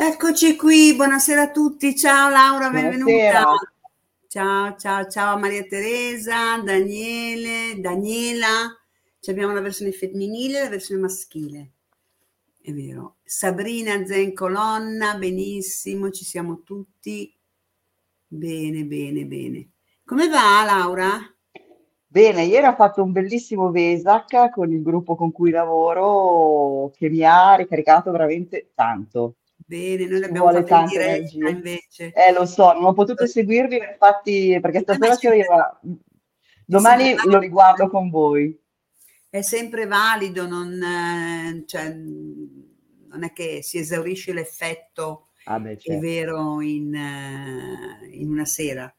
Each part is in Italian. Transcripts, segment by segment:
Eccoci qui, buonasera a tutti. Ciao Laura, benvenuta. Buonasera. Ciao, ciao, ciao Maria Teresa, Daniele, Daniela. Ci abbiamo la versione femminile e la versione maschile. È vero. Sabrina Zen Colonna, benissimo, ci siamo tutti. Bene, bene, bene. Come va Laura? Bene, ieri ho fatto un bellissimo Vesac con il gruppo con cui lavoro che mi ha ricaricato veramente tanto. Bene, noi l'abbiamo fatto in diretta invece. Eh, lo so, non ho potuto seguirvi, infatti, perché stasera ci arriva. Domani lo riguardo con voi. È sempre valido, non, eh, cioè, non è che si esaurisce l'effetto ah beh, certo. è vero in, eh, in una sera.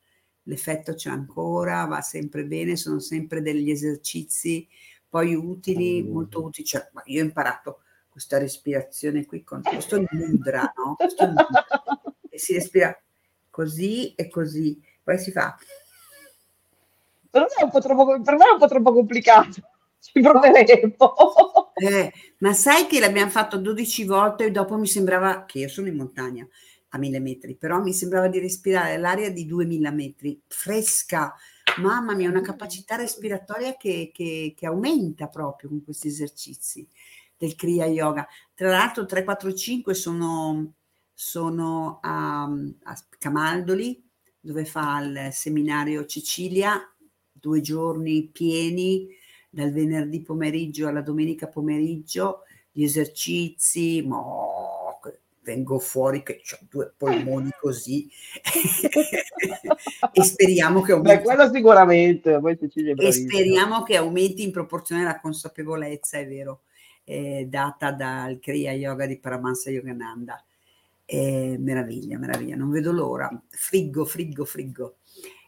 L'effetto c'è ancora, va sempre bene, sono sempre degli esercizi poi utili, molto utili. Cioè, io ho imparato questa respirazione qui con questo mudra, no? Questo mudra. E si respira così e così, poi si fa. Per me è un po' troppo, per me è un po troppo complicato. Ci proveremo. Eh, ma sai che l'abbiamo fatto 12 volte e dopo mi sembrava che io sono in montagna a mille metri, però mi sembrava di respirare l'aria di 2000 metri, fresca. Mamma mia, una capacità respiratoria che, che, che aumenta proprio con questi esercizi del Kriya Yoga. Tra l'altro 345 sono, sono a, a Camaldoli, dove fa il seminario Cecilia, due giorni pieni, dal venerdì pomeriggio alla domenica pomeriggio, gli esercizi, mo, vengo fuori che ho due polmoni così e speriamo che aumenti. Beh, quello sicuramente. e speriamo che aumenti in proporzione alla consapevolezza, è vero eh, data dal Kriya Yoga di Paramahansa Yogananda. Eh, meraviglia, meraviglia, non vedo l'ora. Friggo, friggo, friggo.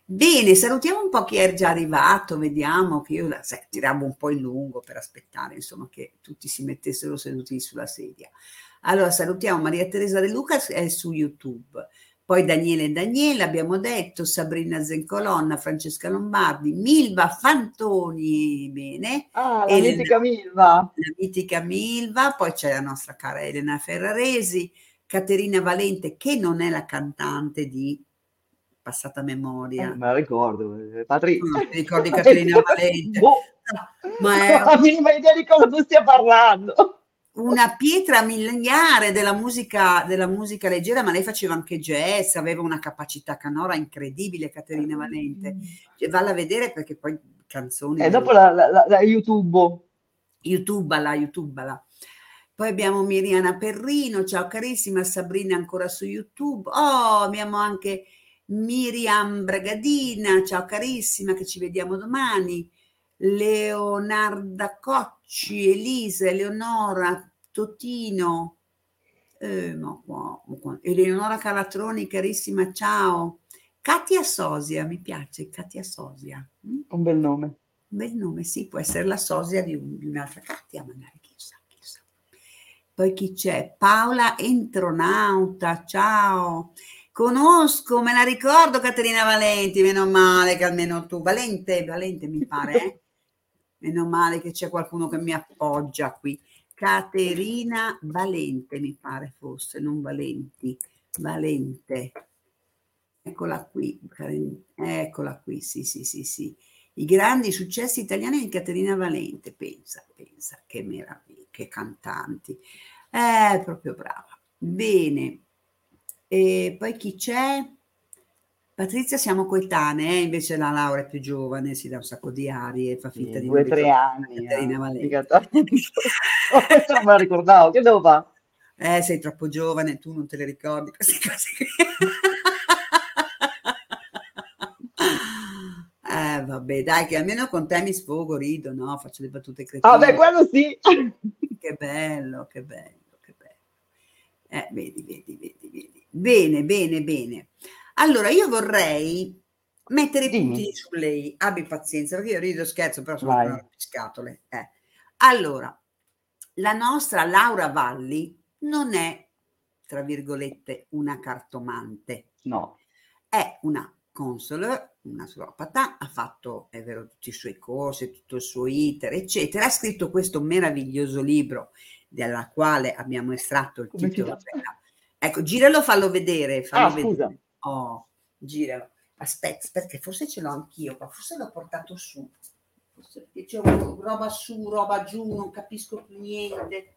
Bene, salutiamo un po' chi è già arrivato, vediamo che io sai, tiravo un po' in lungo per aspettare, insomma, che tutti si mettessero seduti sulla sedia. Allora, salutiamo Maria Teresa De Luca, è su YouTube. Poi Daniele e Daniela, abbiamo detto, Sabrina Zencolonna, Francesca Lombardi, Milva Fantoni, bene. Ah, la Elena, mitica Milva. La mitica Milva, poi c'è la nostra cara Elena Ferraresi, Caterina Valente, che non è la cantante di passata memoria. Eh, me la ricordo, eh, Patri... No, ti ricordi Caterina Valente? Boh. Ma è... Non ho la minima idea di cosa tu stia parlando una pietra millenaria della musica, della musica leggera, ma lei faceva anche jazz, aveva una capacità canora incredibile, Caterina Valente. Cioè, valla a vedere perché poi canzoni... E eh, dopo la, la, la YouTube. YouTube, la YouTube. La. Poi abbiamo Miriana Perrino, ciao carissima, Sabrina ancora su YouTube. Oh, abbiamo anche Miriam Bragadina, ciao carissima, che ci vediamo domani. Leonarda Cocci, Elisa, Eleonora, Totino, eh. Eleonora Calatroni, carissima, ciao. Katia Sosia, mi piace, Katia Sosia. Mm? Un bel nome. Un bel nome, sì, può essere la sosia di, un, di un'altra Katia, magari, chissà, chissà. Poi chi c'è? Paola Entronauta, ciao. Conosco, me la ricordo Caterina Valenti, meno male che almeno tu, Valente, Valente mi pare, eh? Meno male che c'è qualcuno che mi appoggia qui. Caterina Valente, mi pare fosse, non Valenti, Valente. Eccola qui, eccola qui, sì, sì, sì, sì. I grandi successi italiani di Caterina Valente, pensa, pensa, che meraviglia, che cantanti. È proprio brava, Bene. E poi chi c'è? Patrizia siamo coetanee, eh? invece la Laura è più giovane, si dà un sacco di arie, fa finta Sì, di due tre anni. Caterina eh, non me la ricordavo, che devo fare? Eh, sei troppo giovane, tu non te le ricordi queste cose qui. Eh, vabbè, dai, che almeno con te mi sfogo, rido, no? Faccio le battute Ah, beh, cretine. quello sì. Che bello, che bello, che bello. Eh, vedi, vedi, vedi, vedi. Bene, bene, bene. Allora, io vorrei mettere i puntini su lei. Abbi pazienza, perché io rido scherzo, però sono Vai. una scatole. Eh. Allora, la nostra Laura Valli non è, tra virgolette, una cartomante No, è una consular, una naturopata, ha fatto, è vero, tutti i suoi corsi, tutto il suo iter, eccetera, ha scritto questo meraviglioso libro dalla quale abbiamo estratto il Come titolo. Ecco, giralo, fallo vedere, fallo Ah, vedere. scusa. Oh, giralo. Aspetta, perché forse ce l'ho anch'io qua, forse l'ho portato su. Forse perché c'è roba su, roba giù, non capisco più niente.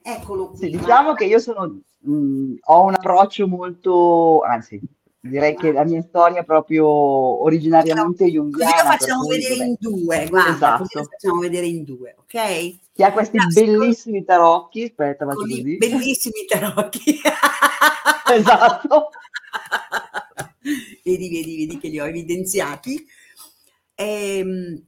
Eccolo qui. Sì, diciamo che io sono, mh, ho un approccio molto, anzi, direi che la mia storia è proprio originariamente Così la junghiana, per facciamo cui, vedere in due, guarda, così la Esatto. facciamo vedere in due, ok? Che ha questi Classico. bellissimi tarocchi, aspetta, faccio così. bellissimi tarocchi. Esatto. vedi, vedi, vedi che li ho evidenziati. Ehm,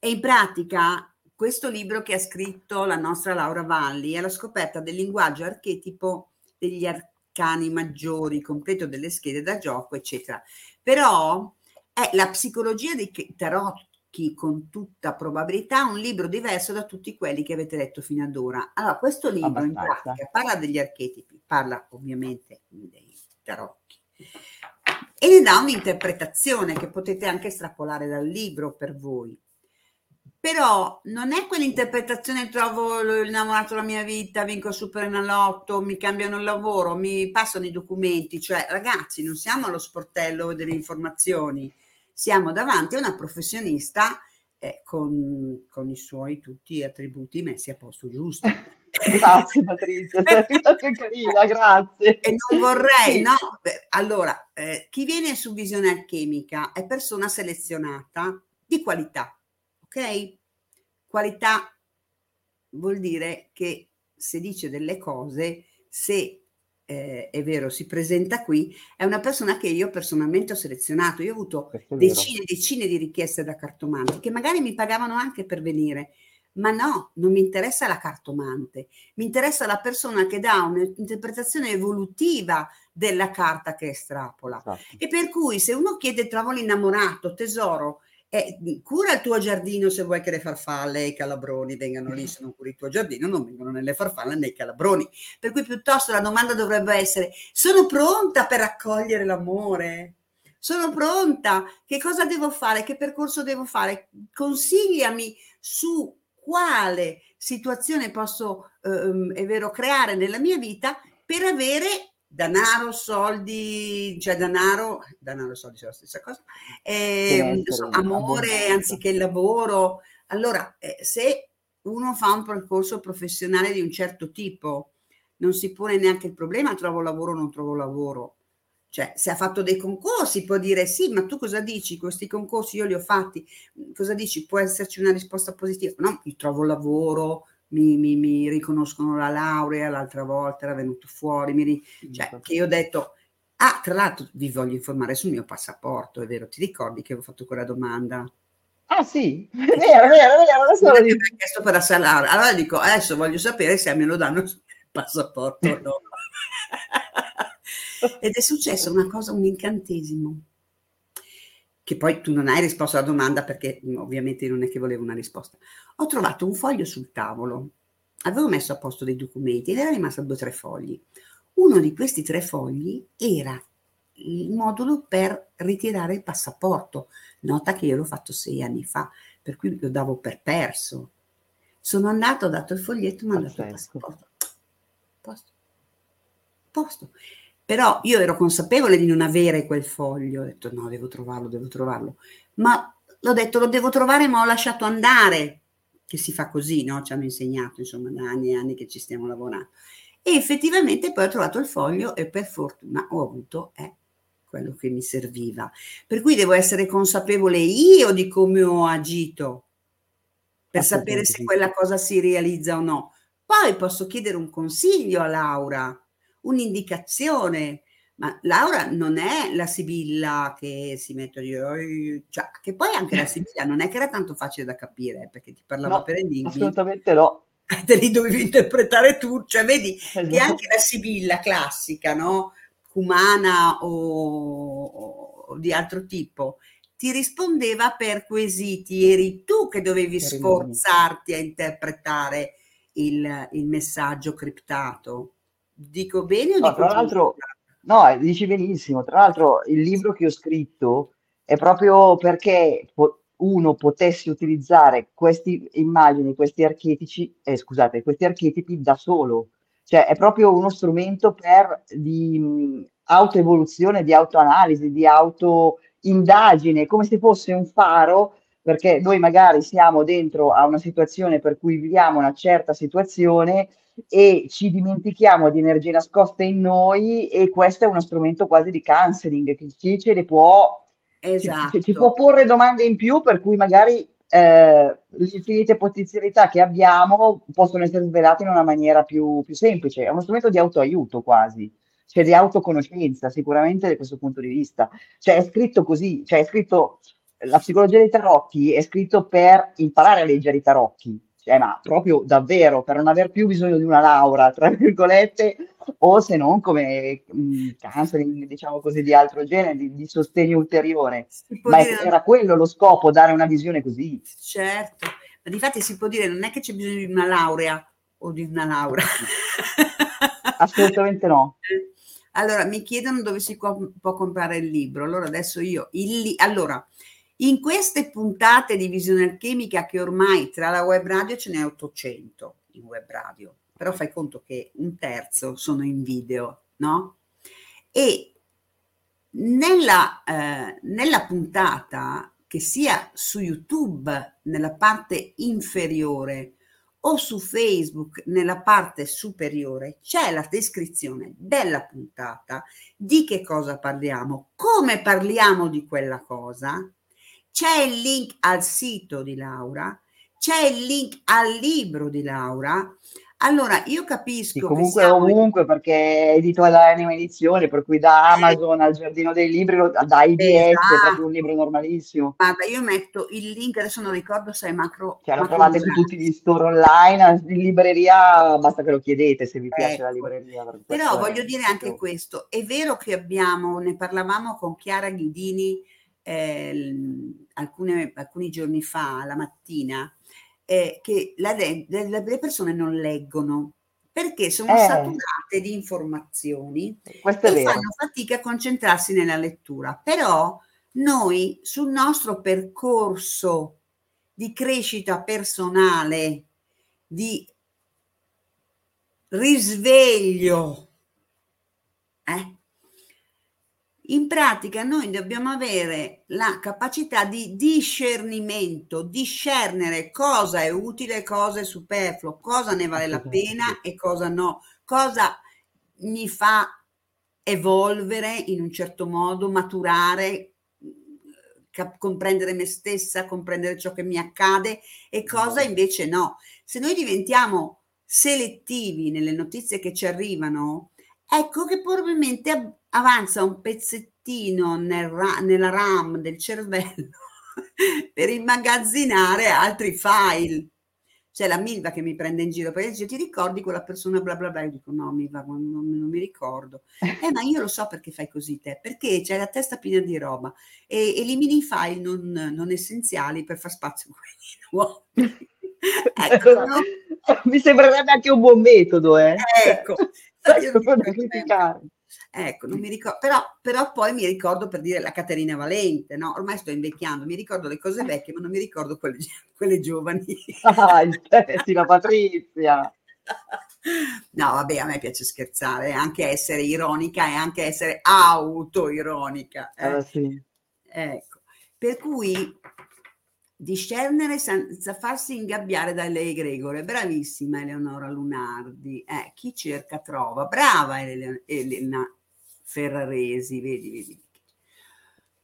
E, in pratica questo libro che ha scritto la nostra Laura Valli è la scoperta del linguaggio archetipo degli arcani maggiori, completo delle schede da gioco, eccetera. Però è la psicologia dei tarocchi con tutta probabilità un libro diverso da tutti quelli che avete letto fino ad ora. Allora, questo libro in Abbastanza. pratica parla degli archetipi, parla ovviamente dei tarocchi e ne dà un'interpretazione che potete anche estrapolare dal libro per voi. Però non è quell'interpretazione trovo l- innamorato la mia vita, vinco il super enalotto, mi cambiano il lavoro, mi passano i documenti, cioè ragazzi non siamo allo sportello delle informazioni, siamo davanti a una professionista eh, con, con i suoi tutti attributi messi a posto giusto. Grazie Patrizia, sei stata carina, grazie. E non vorrei, no? Allora, eh, chi viene su visione alchemica è persona selezionata di qualità, ok? Qualità vuol dire che se dice delle cose, se eh, è vero, si presenta qui, è una persona che io personalmente ho selezionato. Io ho avuto decine e decine di richieste da cartomanti che magari mi pagavano anche per venire. Ma no, non mi interessa la cartomante, mi interessa la persona che dà un'interpretazione evolutiva della carta che estrapola. Esatto. E per cui se uno chiede trovo l'innamorato, tesoro, eh, cura il tuo giardino se vuoi che le farfalle e i calabroni vengano lì, se non curi il tuo giardino non vengono né le farfalle né i calabroni. Per cui piuttosto la domanda dovrebbe essere, sono pronta per accogliere l'amore? Sono pronta? Che cosa devo fare? Che percorso devo fare? Consigliami su quale situazione posso, ehm, è vero, creare nella mia vita per avere danaro, soldi, cioè danaro, danaro e soldi sono la stessa cosa, Benessere, so- amore anziché lavoro. Allora, eh, se uno fa un percorso professionale di un certo tipo, non si pone neanche il problema, trovo lavoro o non trovo lavoro. Cioè, se ha fatto dei concorsi può dire sì, ma tu cosa dici? Questi concorsi io li ho fatti, cosa dici? Può esserci una risposta positiva? No, io trovo lavoro, mi, mi- mi riconoscono la laurea, l'altra volta era venuto fuori, mi cioè, che io ho detto, ah, tra l'altro vi voglio informare sul mio passaporto, è vero, ti ricordi che avevo fatto quella domanda? Ah sì, vero, vero, vero, adesso lo dico. ha chiesto per la salare. Allora dico, adesso voglio sapere se me lo danno il passaporto o no. Ed è successo una cosa, un incantesimo, che poi tu non hai risposto alla domanda perché mh, ovviamente non è che volevo una risposta. Ho trovato un foglio sul tavolo, avevo messo a posto dei documenti ed era rimasto due o tre fogli. Uno di questi tre fogli era il modulo per ritirare il passaporto. Nota che io l'ho fatto sei anni fa, per cui lo davo per perso. Sono andato, ho dato il foglietto, mi hanno dato il passaporto. Posto. Posto. Però io ero consapevole di non avere quel foglio, ho detto no, devo trovarlo, devo trovarlo. Ma l'ho detto, lo devo trovare, ma ho lasciato andare, che si fa così, no? Ci hanno insegnato, insomma, da anni e anni che ci stiamo lavorando. E effettivamente poi ho trovato il foglio e per fortuna ho avuto eh, quello che mi serviva. Per cui devo essere consapevole io di come ho agito per sapere se quella cosa si realizza o no. Poi posso chiedere un consiglio a Laura, un'indicazione, ma Laura non è la Sibilla che si mette dire, cioè, che poi anche la Sibilla non è che era tanto facile da capire perché ti parlava no, per enigmi. Assolutamente no. Te li dovevi interpretare tu, cioè vedi esatto. che anche la Sibilla classica, no? Cumana o, o di altro tipo, ti rispondeva per quesiti, eri tu che dovevi sforzarti a interpretare il, il messaggio criptato. Dico bene o no, dico tra l'altro, no, dici benissimo. Tra l'altro, il libro che ho scritto è proprio perché uno potesse utilizzare queste immagini, questi archetipi, eh, scusate, questi archetipi da solo. Cioè, è proprio uno strumento per di mh, autoevoluzione, di autoanalisi, di autoindagine, come se fosse un faro perché noi magari siamo dentro a una situazione per cui viviamo una certa situazione e ci dimentichiamo di energie nascoste in noi e questo è uno strumento quasi di counseling che ci, ce le può, esatto. ci, ci, può porre domande in più per cui magari eh, le infinite potenzialità che abbiamo possono essere svelate in una maniera più, più semplice. È uno strumento di autoaiuto quasi cioè di autoconoscenza, sicuramente da questo punto di vista. Cioè è scritto così, cioè è scritto la psicologia dei tarocchi è scritto per imparare a leggere i tarocchi, cioè, ma proprio davvero per non aver più bisogno di una laurea, tra virgolette, o se non come mh, counseling, diciamo così, di altro genere, di, di sostegno ulteriore. Ma dire... era quello lo scopo, dare una visione così. Certo, ma di fatti si può dire non è che c'è bisogno di una laurea o di una laurea. Assolutamente no. Allora, mi chiedono dove si può, può comprare il libro. Allora, adesso io... Il li... Allora, in queste puntate di visione alchemica, che ormai tra la web radio ce n'è 800 in web radio, però fai conto che un terzo sono in video, no? E nella, eh, nella puntata, che sia su YouTube nella parte inferiore o su Facebook nella parte superiore c'è la descrizione della puntata, di che cosa parliamo, come parliamo di quella cosa c'è il link al sito di Laura, c'è il link al libro di Laura. Allora, io capisco. Sì, comunque ovunque, perché è edito da Anima Edizione, per cui da Amazon al Giardino dei Libri, da IBS, esatto. è proprio un libro normalissimo. Guarda, io metto il link, adesso non ricordo se è macro. Cioè, lo trovate su tutti gli store online, in libreria, basta che lo chiedete se vi piace ecco. la libreria. Però voglio dire anche questo, è vero che abbiamo, ne parlavamo con Chiara Ghidini, eh, alcune, alcuni giorni fa, la mattina, eh, che la, le, le, persone non leggono perché sono eh. saturate di informazioni Questo e fanno fatica a concentrarsi nella lettura. Però noi sul nostro percorso di crescita personale, di risveglio, eh, in pratica noi dobbiamo avere la capacità di discernimento, discernere cosa è utile, cosa è superfluo, cosa ne vale la pena e cosa no, cosa mi fa evolvere in un certo modo, maturare, cap- comprendere me stessa, comprendere ciò che mi accade e cosa invece no. Se noi diventiamo selettivi nelle notizie che ci arrivano, ecco che probabilmente avanza un pezzettino nel ra- nella RAM del cervello per immagazzinare altri file. C'è la Milva che mi prende in giro perché dice ti ricordi quella persona bla bla bla? Io dico no Milva non, non, mi ricordo. Eh ma io lo so perché fai così te, perché c'hai la testa piena di roba e elimini i file non, non essenziali per far spazio a quelli nuovi. ecco, no? Mi sembrerebbe anche un buon metodo, eh. Ecco, non criticare. Ecco, non mi ricordo, però, però, poi mi ricordo per dire la Caterina Valente, no? Ormai sto invecchiando, mi ricordo le cose vecchie, ma non mi ricordo quelle, quelle giovani. Ah, sì, la Patrizia. No, vabbè, a me piace scherzare, anche essere ironica e anche essere autoironica. Eh? Ah, sì. Ecco, per cui discernere senza farsi ingabbiare dalle egregore. Bravissima Eleonora Lunardi. Eh, chi cerca trova. Brava Elena Ferraresi, vedi, vedi.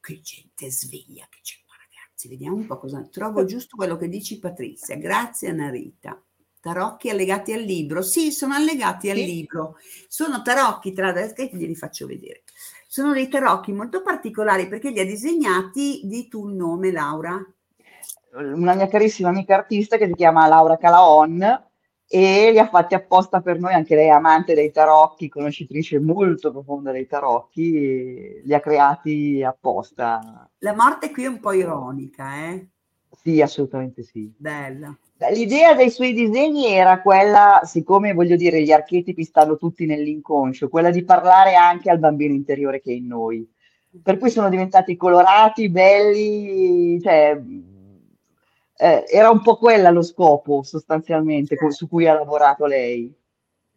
Che gente sveglia che c'è qua, ragazzi. Vediamo un po' cosa. Trovo giusto quello che dici Patrizia. Grazie Anarita. Tarocchi allegati al libro. Sì, sono allegati al libro. Sono tarocchi tra che glieli faccio vedere. Sono dei tarocchi molto particolari perché li ha disegnati di tu il nome, Laura una mia carissima amica artista che si chiama Laura Calaon e li ha fatti apposta per noi, anche lei amante dei tarocchi, conoscitrice molto profonda dei tarocchi, li ha creati apposta. La morte qui è un po' ironica, eh? Sì, assolutamente sì. Bella. L'idea dei suoi disegni era quella, siccome voglio dire, gli archetipi stanno tutti nell'inconscio, quella di parlare anche al bambino interiore che è in noi. Per cui sono diventati colorati, belli, cioè eh, era un po' quella lo scopo sostanzialmente co- su cui ha lavorato lei.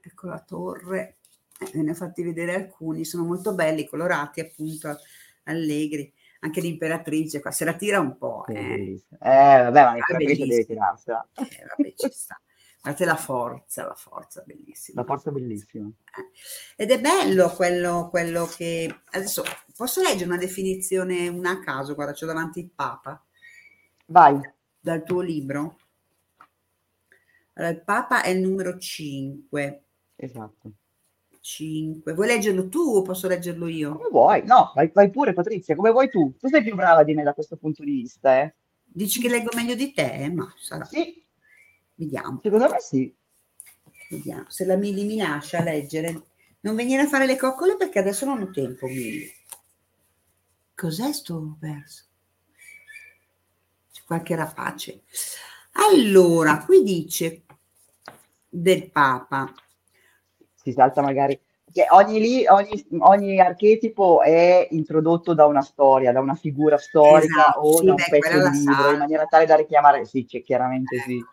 Ecco la torre, eh, ne ho fatti vedere alcuni, sono molto belli, colorati appunto, allegri. Anche l'imperatrice qua se la tira un po'. Eh, eh vabbè, ma l'imperatrice deve tirarsela. Eh, vabbè, ci sta. Guardate la forza, la forza bellissima. La forza bellissima. Eh. Ed è bello quello, quello che... Adesso posso leggere una definizione, una a caso, guarda, c'ho davanti il Papa. Vai dal tuo libro. Allora, il Papa è il numero 5. Esatto. 5. Vuoi leggerlo tu o posso leggerlo io? Come vuoi? No, vai, vai, pure Patrizia, come vuoi tu. Tu sei più brava di me da questo punto di vista, eh? Dici che leggo meglio di te? Ma sarà. Sì. Vediamo. Secondo me sì. Vediamo. Se la Mili mi lascia leggere. Non venire a fare le coccole perché adesso non ho tempo, Mili. Cos'è sto verso? Qualche rapace. Allora, qui dice del Papa. Si salta magari che ogni, ogni, ogni, archetipo è introdotto da una storia, da una figura storica esatto, o sì, da un beh, pezzo di libro, in maniera tale da richiamare, sì, c'è, chiaramente sì.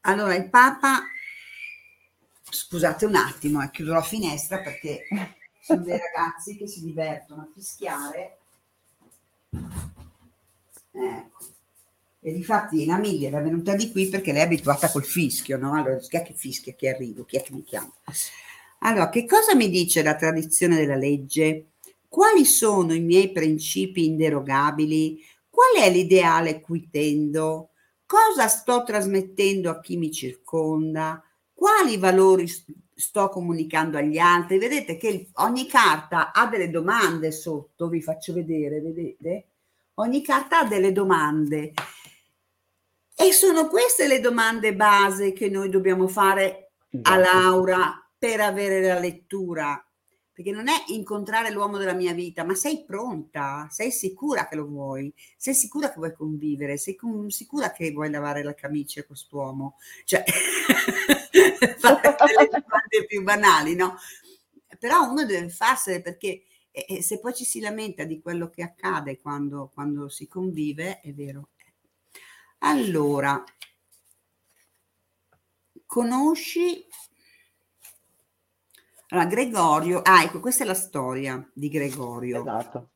Allora, il Papa, scusate un attimo, eh, chiudo la finestra perché sono dei ragazzi che si divertono a fischiare Ecco. E difatti la Miglia era venuta di qui perché lei è abituata col fischio, no? Allora, chi è che fischia, chi arrivo, chi è che mi chiama? Allora, che cosa mi dice la tradizione della legge? Quali sono i miei principi inderogabili? Qual è l'ideale cui tendo? Cosa sto trasmettendo a chi mi circonda? Quali valori sto comunicando agli altri? Vedete che ogni carta ha delle domande sotto, vi faccio vedere, vedete? Ogni carta ha delle domande e sono queste le domande base che noi dobbiamo fare a esatto. Laura per avere la lettura. Perché non è incontrare l'uomo della mia vita, ma sei pronta, sei sicura che lo vuoi, sei sicura che vuoi convivere, sei com- sicura che vuoi lavare la camicia a quest'uomo. Cioè, fare le domande più banali, no? Però uno deve farsene perché e, e, se poi ci si lamenta di quello che accade quando, quando si convive, è vero. Allora, conosci allora, Gregorio, ah ecco, questa è la storia di Gregorio. Esatto.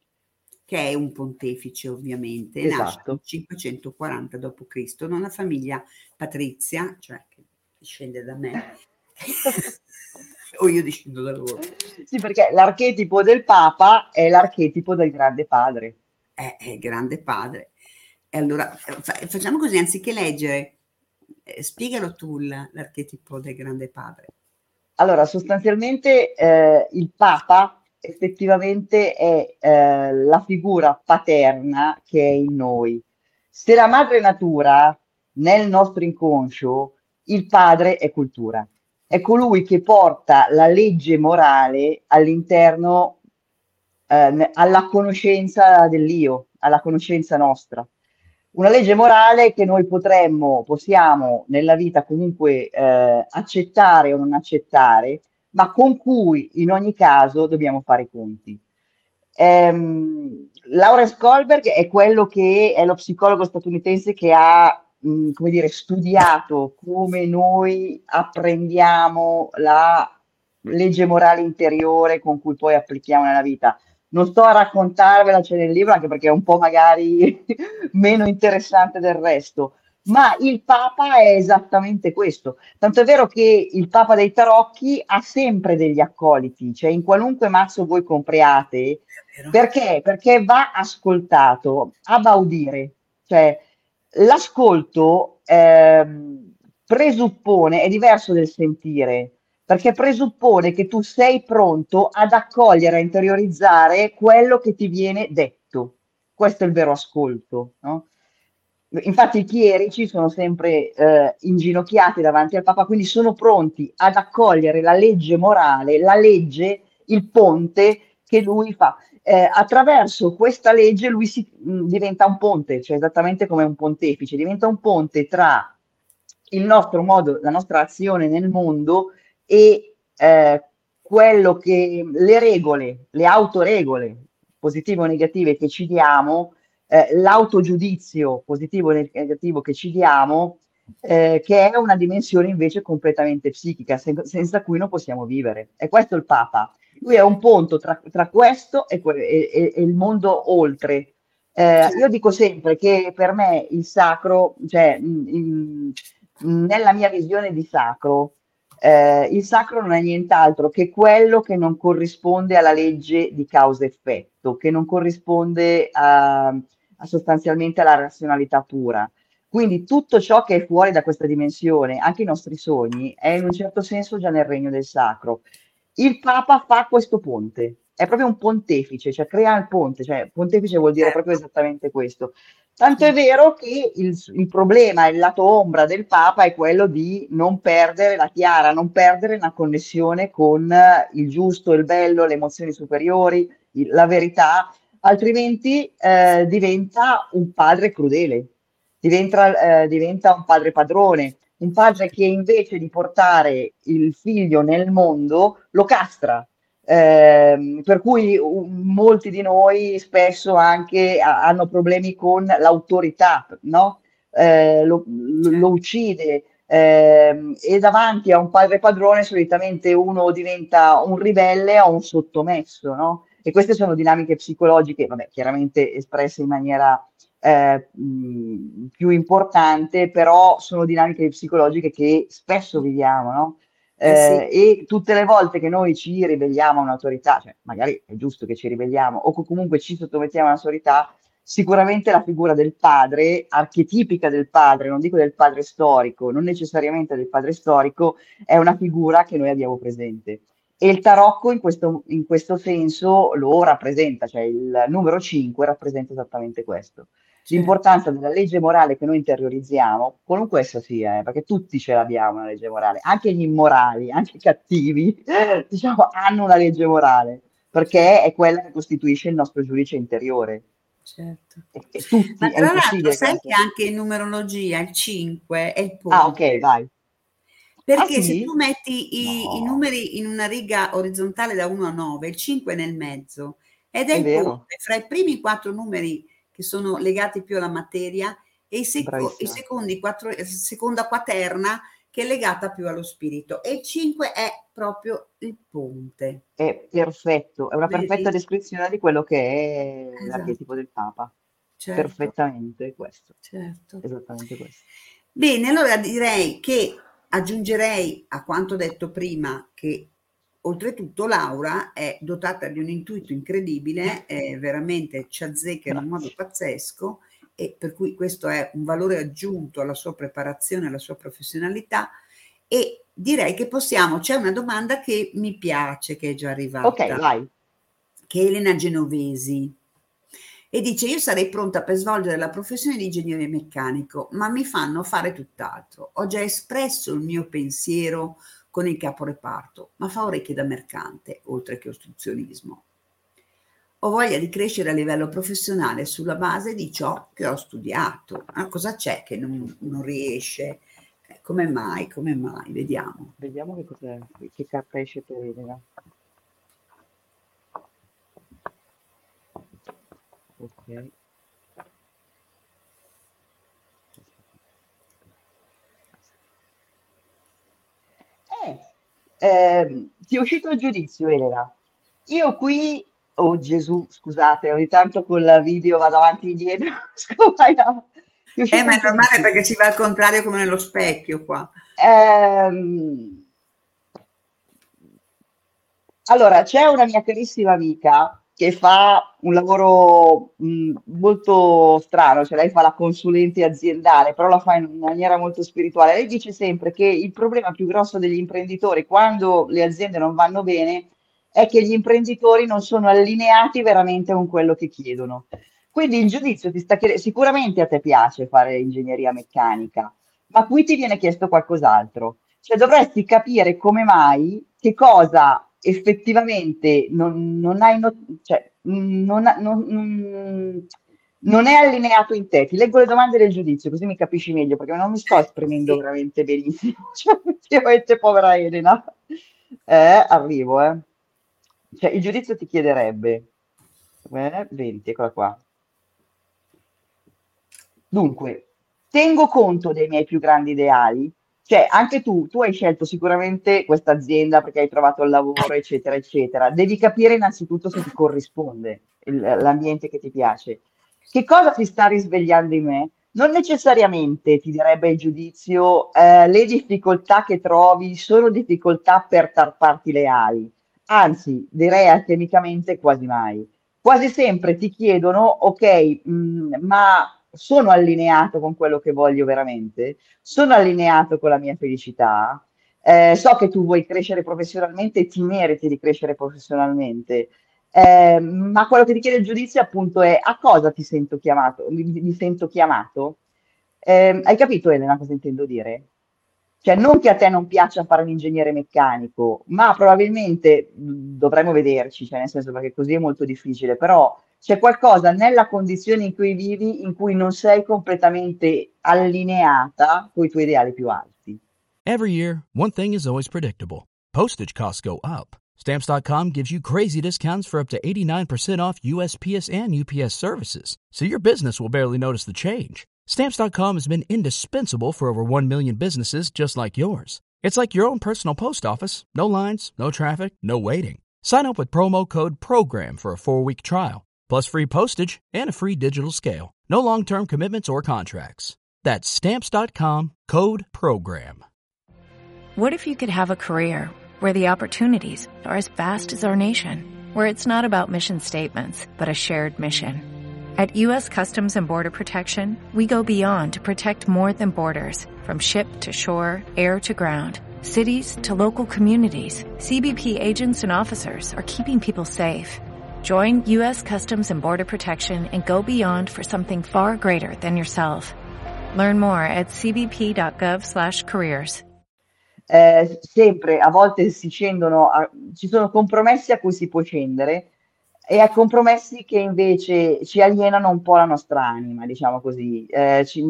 Che è un pontefice, ovviamente, esatto. nasce nel 540 d.C. da una famiglia patrizia, cioè che discende da me, o io discendo da loro. Sì, perché l'archetipo del Papa è l'archetipo del grande padre. È, è il grande padre. E allora facciamo così, anziché leggere, eh, spiegalo tu l'archetipo del grande padre. Allora, sostanzialmente eh, il Papa effettivamente è eh, la figura paterna che è in noi. Se la madre natura nel nostro inconscio, il padre è cultura è colui che porta la legge morale all'interno, eh, alla conoscenza dell'io, alla conoscenza nostra. Una legge morale che noi potremmo, possiamo nella vita comunque eh, accettare o non accettare, ma con cui in ogni caso dobbiamo fare i conti. Ehm, Laura Skolberg è quello che è lo psicologo statunitense che ha mh, come dire, studiato come noi apprendiamo la legge morale interiore con cui poi applichiamo nella vita. non sto a raccontarvela, c'è nel libro, anche perché è un po' magari meno interessante del resto, ma il Papa è esattamente questo. Tanto è vero che il Papa dei Tarocchi ha sempre degli accoliti, cioè in qualunque mazzo voi compriate, perché? Perché va ascoltato, a baudire. Cioè, l'ascolto ehm, presuppone, è diverso del sentire, perché presuppone che tu sei pronto ad accogliere, a interiorizzare quello che ti viene detto. Questo è il vero ascolto. No? Infatti i chierici sono sempre eh, inginocchiati davanti al Papa, quindi sono pronti ad accogliere la legge morale, la legge, il ponte che lui fa. Eh, attraverso questa legge lui si, mh, diventa un ponte, cioè esattamente come un pontefice, diventa un ponte tra il nostro modo, la nostra azione nel mondo e eh, quello che le regole, le autoregole, positive o negative che ci diamo, eh, l'autogiudizio positivo e negativo che ci diamo, eh, che è una dimensione invece completamente psichica, sen- senza cui non possiamo vivere. E questo è il Papa. Lui è un ponto tra, tra questo e, e, e, il mondo oltre. Eh, io dico sempre che per me il sacro, cioè in, nella mia visione di sacro, eh, il sacro non è nient'altro che quello che non corrisponde alla legge di causa-effetto, che non corrisponde a, a sostanzialmente alla razionalità pura. Quindi tutto ciò che è fuori da questa dimensione, anche i nostri sogni, è in un certo senso già nel regno del sacro. Il Papa fa questo ponte, è proprio un pontefice, cioè crea il ponte, cioè pontefice vuol dire proprio esattamente questo. Tanto è vero che il, il problema, il lato ombra del Papa è quello di non perdere la chiara, non perdere la connessione con il giusto, il bello, le emozioni superiori, il, la verità, altrimenti eh, diventa un padre crudele, diventa, eh, diventa un padre padrone, un padre che invece di portare il figlio nel mondo lo castra. Eh, per cui um, molti di noi spesso anche a, hanno problemi con l'autorità, no? Eh, lo, lo, uccide eh, e davanti a un padre padrone solitamente uno diventa un ribelle o un sottomesso, no? E queste sono dinamiche psicologiche, vabbè, chiaramente espresse in maniera eh, mh, più importante, però sono dinamiche psicologiche che spesso viviamo, no? Eh, eh, sì. E tutte le volte che noi ci ribelliamo a un'autorità, cioè magari è giusto che ci ribelliamo, o comunque ci sottomettiamo a un'autorità, sicuramente la figura del padre, archetipica del padre, non dico del padre storico, non necessariamente del padre storico, è una figura che noi abbiamo presente. E il tarocco in questo, in questo senso lo rappresenta, cioè il numero 5 rappresenta esattamente questo. L'importanza della legge morale che noi interiorizziamo, qualunque essa sia, eh, perché tutti ce l'abbiamo una legge morale, anche gli immorali, anche i cattivi, diciamo, hanno una legge morale, perché è quella che costituisce il nostro giudice interiore. Certo. E, e tutti, Ma tra l'altro sai che anche in numerologia il 5 è il punto. Ah, ok, vai. Perché ah, sì? se tu metti i, no. i, numeri in una riga orizzontale da 1 a 9, il 5 è nel mezzo ed è, è il vero. ponte fra i primi quattro numeri che sono legati più alla materia e i, seco- i secondi quattro, seconda quaterna che è legata più allo spirito e il 5 è proprio il ponte. È perfetto, è una Vedi? perfetta descrizione di quello che è esatto. l'archetipo del Papa. Certo. Perfettamente questo. Certo. Esattamente questo. Bene, allora direi che Aggiungerei a quanto detto prima che oltretutto Laura è dotata di un intuito incredibile, veramente ci azzecca in un modo pazzesco e per cui questo è un valore aggiunto alla sua preparazione, alla sua professionalità e direi che possiamo, c'è una domanda che mi piace che è già arrivata. Ok, vai. Che è Elena Genovesi e dice io sarei pronta per svolgere la professione di ingegnere meccanico, ma mi fanno fare tutt'altro. Ho già espresso il mio pensiero con il caporeparto, ma fa orecchie da mercante, oltre che ostruzionismo. Ho voglia di crescere a livello professionale sulla base di ciò che ho studiato. Ma cosa c'è che non, non riesce? Eh, come mai? Come mai? Vediamo. Vediamo che, cos'è, che carta esce per Elena. Ok. Eh, ti è uscito il giudizio, Elena. Io qui Oh Gesù, scusate, ogni tanto con la video vado avanti e indietro. eh, ma è normale perché si va al contrario come nello specchio qua. Ehm, allora, c'è una mia carissima amica che fa un lavoro mh, molto strano, cioè lei fa la consulente aziendale, però la fa in maniera molto spirituale. Lei dice sempre che il problema più grosso degli imprenditori quando le aziende non vanno bene è che gli imprenditori non sono allineati veramente con quello che chiedono. Quindi il giudizio ti sta chiedendo, sicuramente a te piace fare ingegneria meccanica, ma qui ti viene chiesto qualcos'altro. Cioè dovresti capire come mai, che cosa effettivamente non, non hai, no, cioè, non, non, non, è allineato in te. Ti leggo le domande del giudizio, così mi capisci meglio, perché non mi sto esprimendo veramente benissimo. Cioè, effettivamente, povera Elena. Eh, arrivo, eh. Cioè, il giudizio ti chiederebbe, eh, 20, eccola qua. Dunque, tengo conto dei miei più grandi ideali, cioè anche tu, tu hai scelto sicuramente questa azienda perché hai trovato il lavoro, eccetera, eccetera. Devi capire innanzitutto se ti corrisponde il, l'ambiente che ti piace. Che cosa ti sta risvegliando in me? Non necessariamente ti direbbe il giudizio, eh, le difficoltà che trovi sono difficoltà per tarparti le ali anzi direi alchemicamente quasi mai. Quasi sempre ti chiedono, ok, mh, mm, ma sono allineato con quello che voglio veramente? Sono allineato con la mia felicità? Eh, so che tu vuoi crescere professionalmente e ti meriti di crescere professionalmente, eh, ma quello che ti chiede il giudizio appunto è a cosa ti sento chiamato? Mi, mi sento chiamato? Eh, hai capito Elena cosa intendo dire? Cioè, non che a te non piaccia fare un ingegnere meccanico, ma probabilmente dovremmo vederci, cioè nel senso perché così è molto difficile, però c'è qualcosa nella condizione in cui vivi in cui non sei completamente allineata con i tuoi ideali più alti. Every year, one thing is always predictable. Postage costs go up. Stamps.com gives you crazy discounts for up to 89% off USPS and UPS services, so your business will barely notice the change. Stamps.com has been indispensable for over 1 million businesses just like yours. It's like your own personal post office no lines, no traffic, no waiting. Sign up with promo code PROGRAM for a four week trial, plus free postage and a free digital scale. No long term commitments or contracts. That's Stamps.com code PROGRAM. What if you could have a career where the opportunities are as vast as our nation, where it's not about mission statements, but a shared mission? At U.S. Customs and Border Protection, we go beyond to protect more than borders. From ship to shore, air to ground, cities to local communities, CBP agents and officers are keeping people safe. Join U.S. Customs and Border Protection and go beyond for something far greater than yourself. Learn more at cbp.gov/careers. Eh, sempre, a volte si scendono, a, ci sono compromessi a cui si può scendere e a compromessi che invece ci alienano un po' la nostra anima, diciamo così. Eh, ci,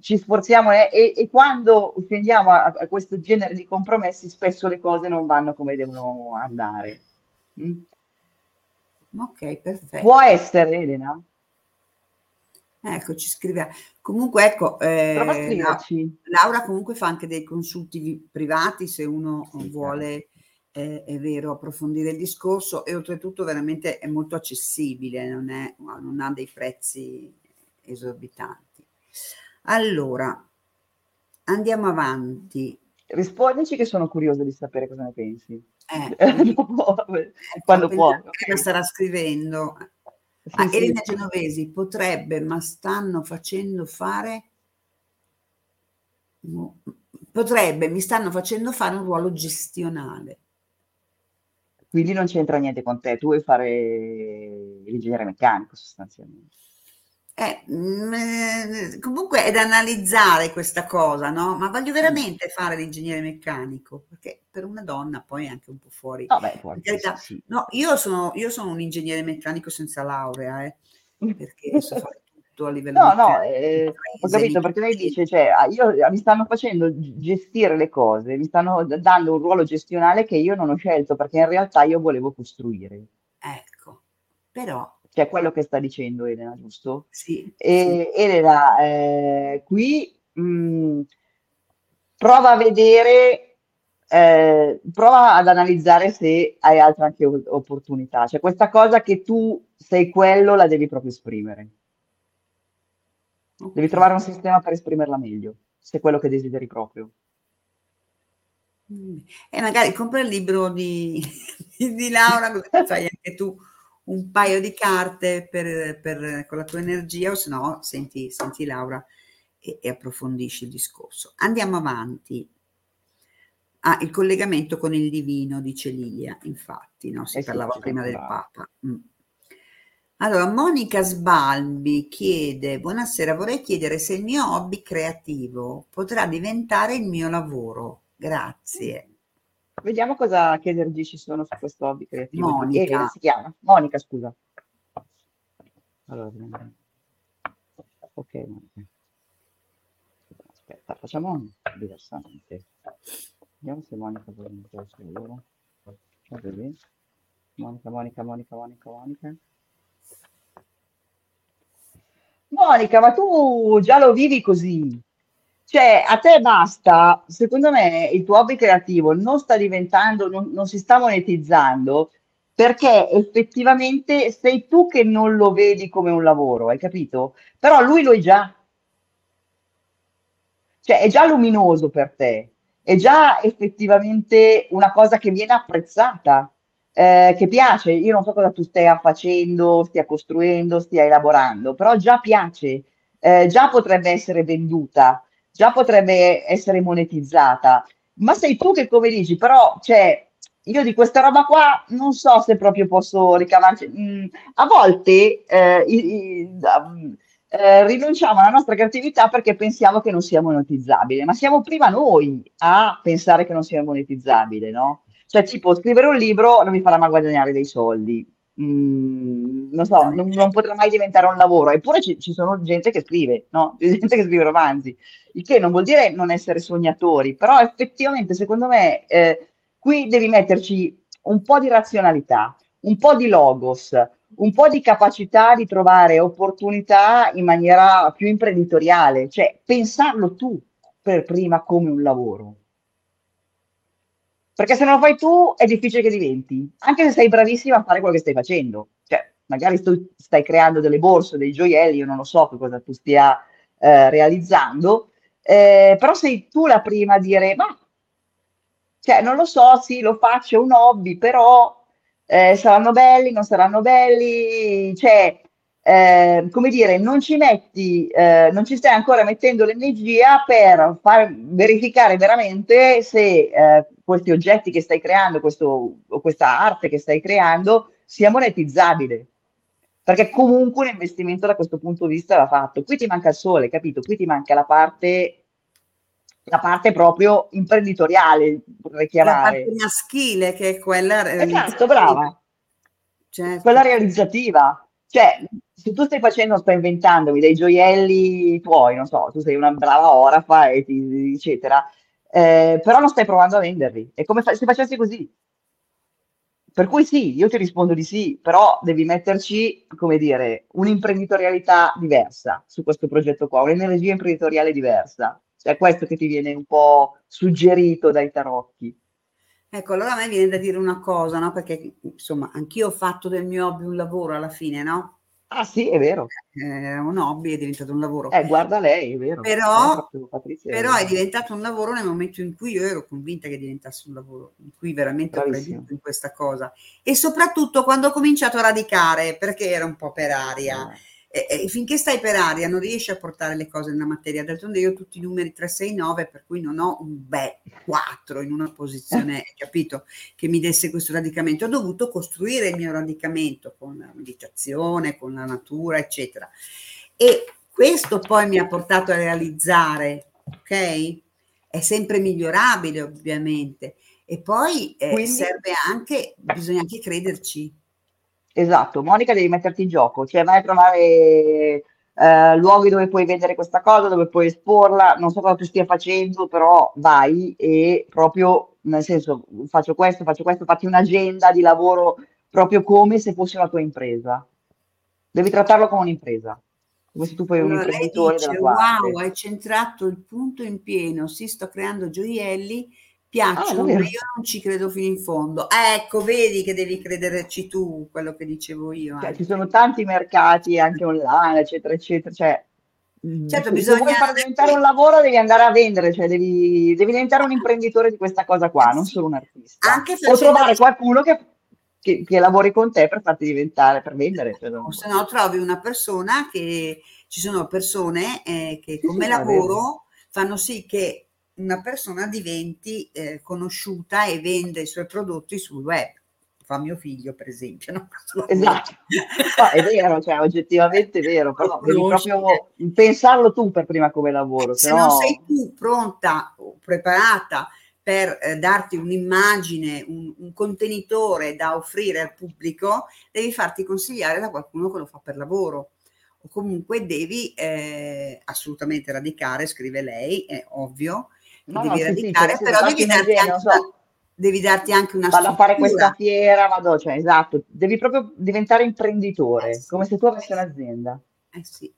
ci, sforziamo eh, e, e, quando scendiamo a, a, questo genere di compromessi spesso le cose non vanno come devono andare. Mm? Ok, perfetto. Può essere, Elena? Ecco, ci scrive. Comunque, ecco, eh, Laura comunque fa anche dei consulti privati se uno sì, vuole è, è, vero, approfondire il discorso e oltretutto veramente è molto accessibile, non, è, non ha dei prezzi esorbitanti. Allora, andiamo avanti. Rispondici che sono curiosa di sapere cosa ne pensi. Eh, Quando può. Che starà scrivendo. Sì, ah, sì. Elena Genovesi potrebbe, ma stanno facendo fare potrebbe, mi stanno facendo fare un ruolo gestionale. Quindi non c'entra niente con te, tu vuoi fare l'ingegnere meccanico sostanzialmente. Eh, mh, mm, comunque è da analizzare questa cosa, no? Ma voglio veramente fare l'ingegnere meccanico, perché per una donna poi è anche un po' fuori. No, beh, carità, sì. no io, sono, io sono un ingegnere meccanico senza laurea, eh, perché so fare tutto a livello No, no, eh, ho capito perché lei dice, cioè, ah, io, mi stanno facendo gestire le cose, mi stanno dando un ruolo gestionale che io non ho scelto perché in realtà io volevo costruire. Ecco, però... Cioè quello che sta dicendo Elena, giusto? Sì. E, sì. Elena, eh, qui mh, prova a vedere eh, prova ad analizzare se hai altre anche opportunità. Cioè questa cosa che tu sei quello la devi proprio esprimere. Devi trovare un sistema per esprimerla meglio, se è quello che desideri proprio. E magari compra il libro di, di Laura, così fai anche tu un paio di carte per, per, con la tua energia, o se no senti, senti Laura e, e, approfondisci il discorso. Andiamo avanti. Ah, il collegamento con il divino, dice Lilia, infatti, no? si eh parlava sì, prima del Papa. Mm. Allora, Monica Sbalbi chiede, buonasera, vorrei chiedere se il mio hobby creativo potrà diventare il mio lavoro. Grazie. Vediamo cosa, che energie ci sono su questo hobby creativo. Monica. Eh, si chiama? Monica, scusa. Allora, ok, Monica. Aspetta, facciamo diversamente. Vediamo se Monica vuole entrare sul lavoro. Monica, Monica, Monica, Monica, Monica. Monica, ma tu già lo vivi così? Cioè, a te basta, secondo me il tuo hobby creativo non sta diventando, non, non si sta monetizzando perché effettivamente sei tu che non lo vedi come un lavoro, hai capito? Però lui lo è già. Cioè, è già luminoso per te, è già effettivamente una cosa che viene apprezzata eh, che piace. Io non so cosa tu stia facendo, stia costruendo, stia elaborando, però già piace, eh, già potrebbe essere venduta, già potrebbe essere monetizzata. Ma sei tu che come dici, però, cioè, io di questa roba qua non so se proprio posso ricavarci. Mm, a volte eh, i, i, eh, rinunciamo alla nostra creatività perché pensiamo che non sia monetizzabile, ma siamo prima noi a pensare che non sia monetizzabile, no? Cioè, tipo, scrivere un libro non mi farà mai guadagnare dei soldi. Mm, non so, non, non, potrà mai diventare un lavoro. Eppure ci, ci, sono gente che scrive, no? Gente che scrive romanzi. Il che non vuol dire non essere sognatori, però effettivamente, secondo me, eh, qui devi metterci un po' di razionalità, un po' di logos, un po' di capacità di trovare opportunità in maniera più imprenditoriale, cioè pensarlo tu per prima come un lavoro. Perché se non lo fai tu è difficile che diventi, anche se sei bravissima a fare quello che stai facendo. Cioè, magari tu stai creando delle borse, dei gioielli, io non lo so che cosa tu stia eh, realizzando, eh, però sei tu la prima a dire, ma, cioè, non lo so, sì, lo faccio, è un hobby, però eh, saranno belli, non saranno belli, cioè, eh, come dire, non ci metti, eh, non ci stai ancora mettendo l'energia per far verificare veramente se eh, questi oggetti che stai creando, questo, questa arte che stai creando, sia monetizzabile. Perché comunque un investimento da questo punto di vista va fatto. Qui ti manca il sole, capito? Qui ti manca la parte, la parte proprio imprenditoriale, vorrei chiamare. La parte maschile, che è quella... Esatto, brava. Certo. Quella realizzativa. Cioè, se tu stai facendo, stai inventandomi dei gioielli tuoi, non so, tu sei una brava orafa, e ti, eccetera, eh, però non stai provando a venderli. È come fa- se facessi così. Per cui sì, io ti rispondo di sì, però devi metterci, come dire, un'imprenditorialità diversa su questo progetto qua, un'energia imprenditoriale diversa. Cioè, questo che ti viene un po' suggerito dai tarocchi. Ecco, allora a me viene da dire una cosa, no? Perché insomma, anch'io ho fatto del mio hobby un lavoro alla fine, no? Ah sì, è vero. Era eh, un hobby, è diventato un lavoro. Eh, guarda lei, è vero. Però, Patrizia, però è, è diventato un lavoro nel momento in cui io ero convinta che diventasse un lavoro, in cui veramente Bravissimo. ho creduto in questa cosa. E soprattutto quando ho cominciato a radicare, perché era un po' per aria. Eh e, e finché stai per aria non riesci a portare le cose nella materia. D'altronde io ho tutti i numeri 3, 6, 9, per cui non ho un beh 4 in una posizione, capito, che mi desse questo radicamento. Ho dovuto costruire il mio radicamento con la meditazione, con la natura, eccetera. E questo poi mi ha portato a realizzare, ok? È sempre migliorabile, ovviamente. E poi eh, Quindi... serve anche, bisogna anche crederci Esatto, Monica devi metterti in gioco, cioè vai a trovare eh, luoghi dove puoi vendere questa cosa, dove puoi esporla, non so cosa tu stia facendo, però vai e proprio, nel senso, faccio questo, faccio questo, fatti un'agenda di lavoro proprio come se fosse una tua impresa. Devi trattarlo come un'impresa, come se tu fossi allora, un imprenditore dice, della tua Wow, hai centrato il punto in pieno, sì, sto creando gioielli piacciono, Ah, ma io non ci credo fino in fondo. Ecco, vedi che devi crederci tu, quello che dicevo io Cioè, ci sono tanti mercati anche online, eccetera, eccetera. Cioè, mm, Certo, se, se vuoi bisogna far diventare un lavoro devi andare a vendere, cioè devi, devi diventare un imprenditore di questa cosa qua, non sì, solo un artista. anche O trovare qualcuno che, che- che lavori con te per farti diventare, per vendere. cioè, o non- se no trovi una persona che ci sono persone eh, che come sì, lavoro fanno sì che una persona diventi eh, conosciuta e vende i suoi prodotti sul web. Fa mio figlio, per esempio. No? Esatto, No, è vero, cioè, oggettivamente è vero, però devi proprio pensarlo tu per prima come lavoro, Se se non no... sei tu pronta o preparata per eh, darti un'immagine, un, un contenitore da offrire al pubblico, devi farti consigliare da qualcuno che lo fa per lavoro. O comunque devi eh, assolutamente radicare, scrive lei, è ovvio, No, no, devi sì, sì, radicare, cioè, sì, però devi darti, azienda, anche so, una, devi darti anche una vado a fare questa fiera, vado, cioè, esatto, devi proprio diventare imprenditore, Eh sì, come se tu avessi sì. un'azienda. Eh sì,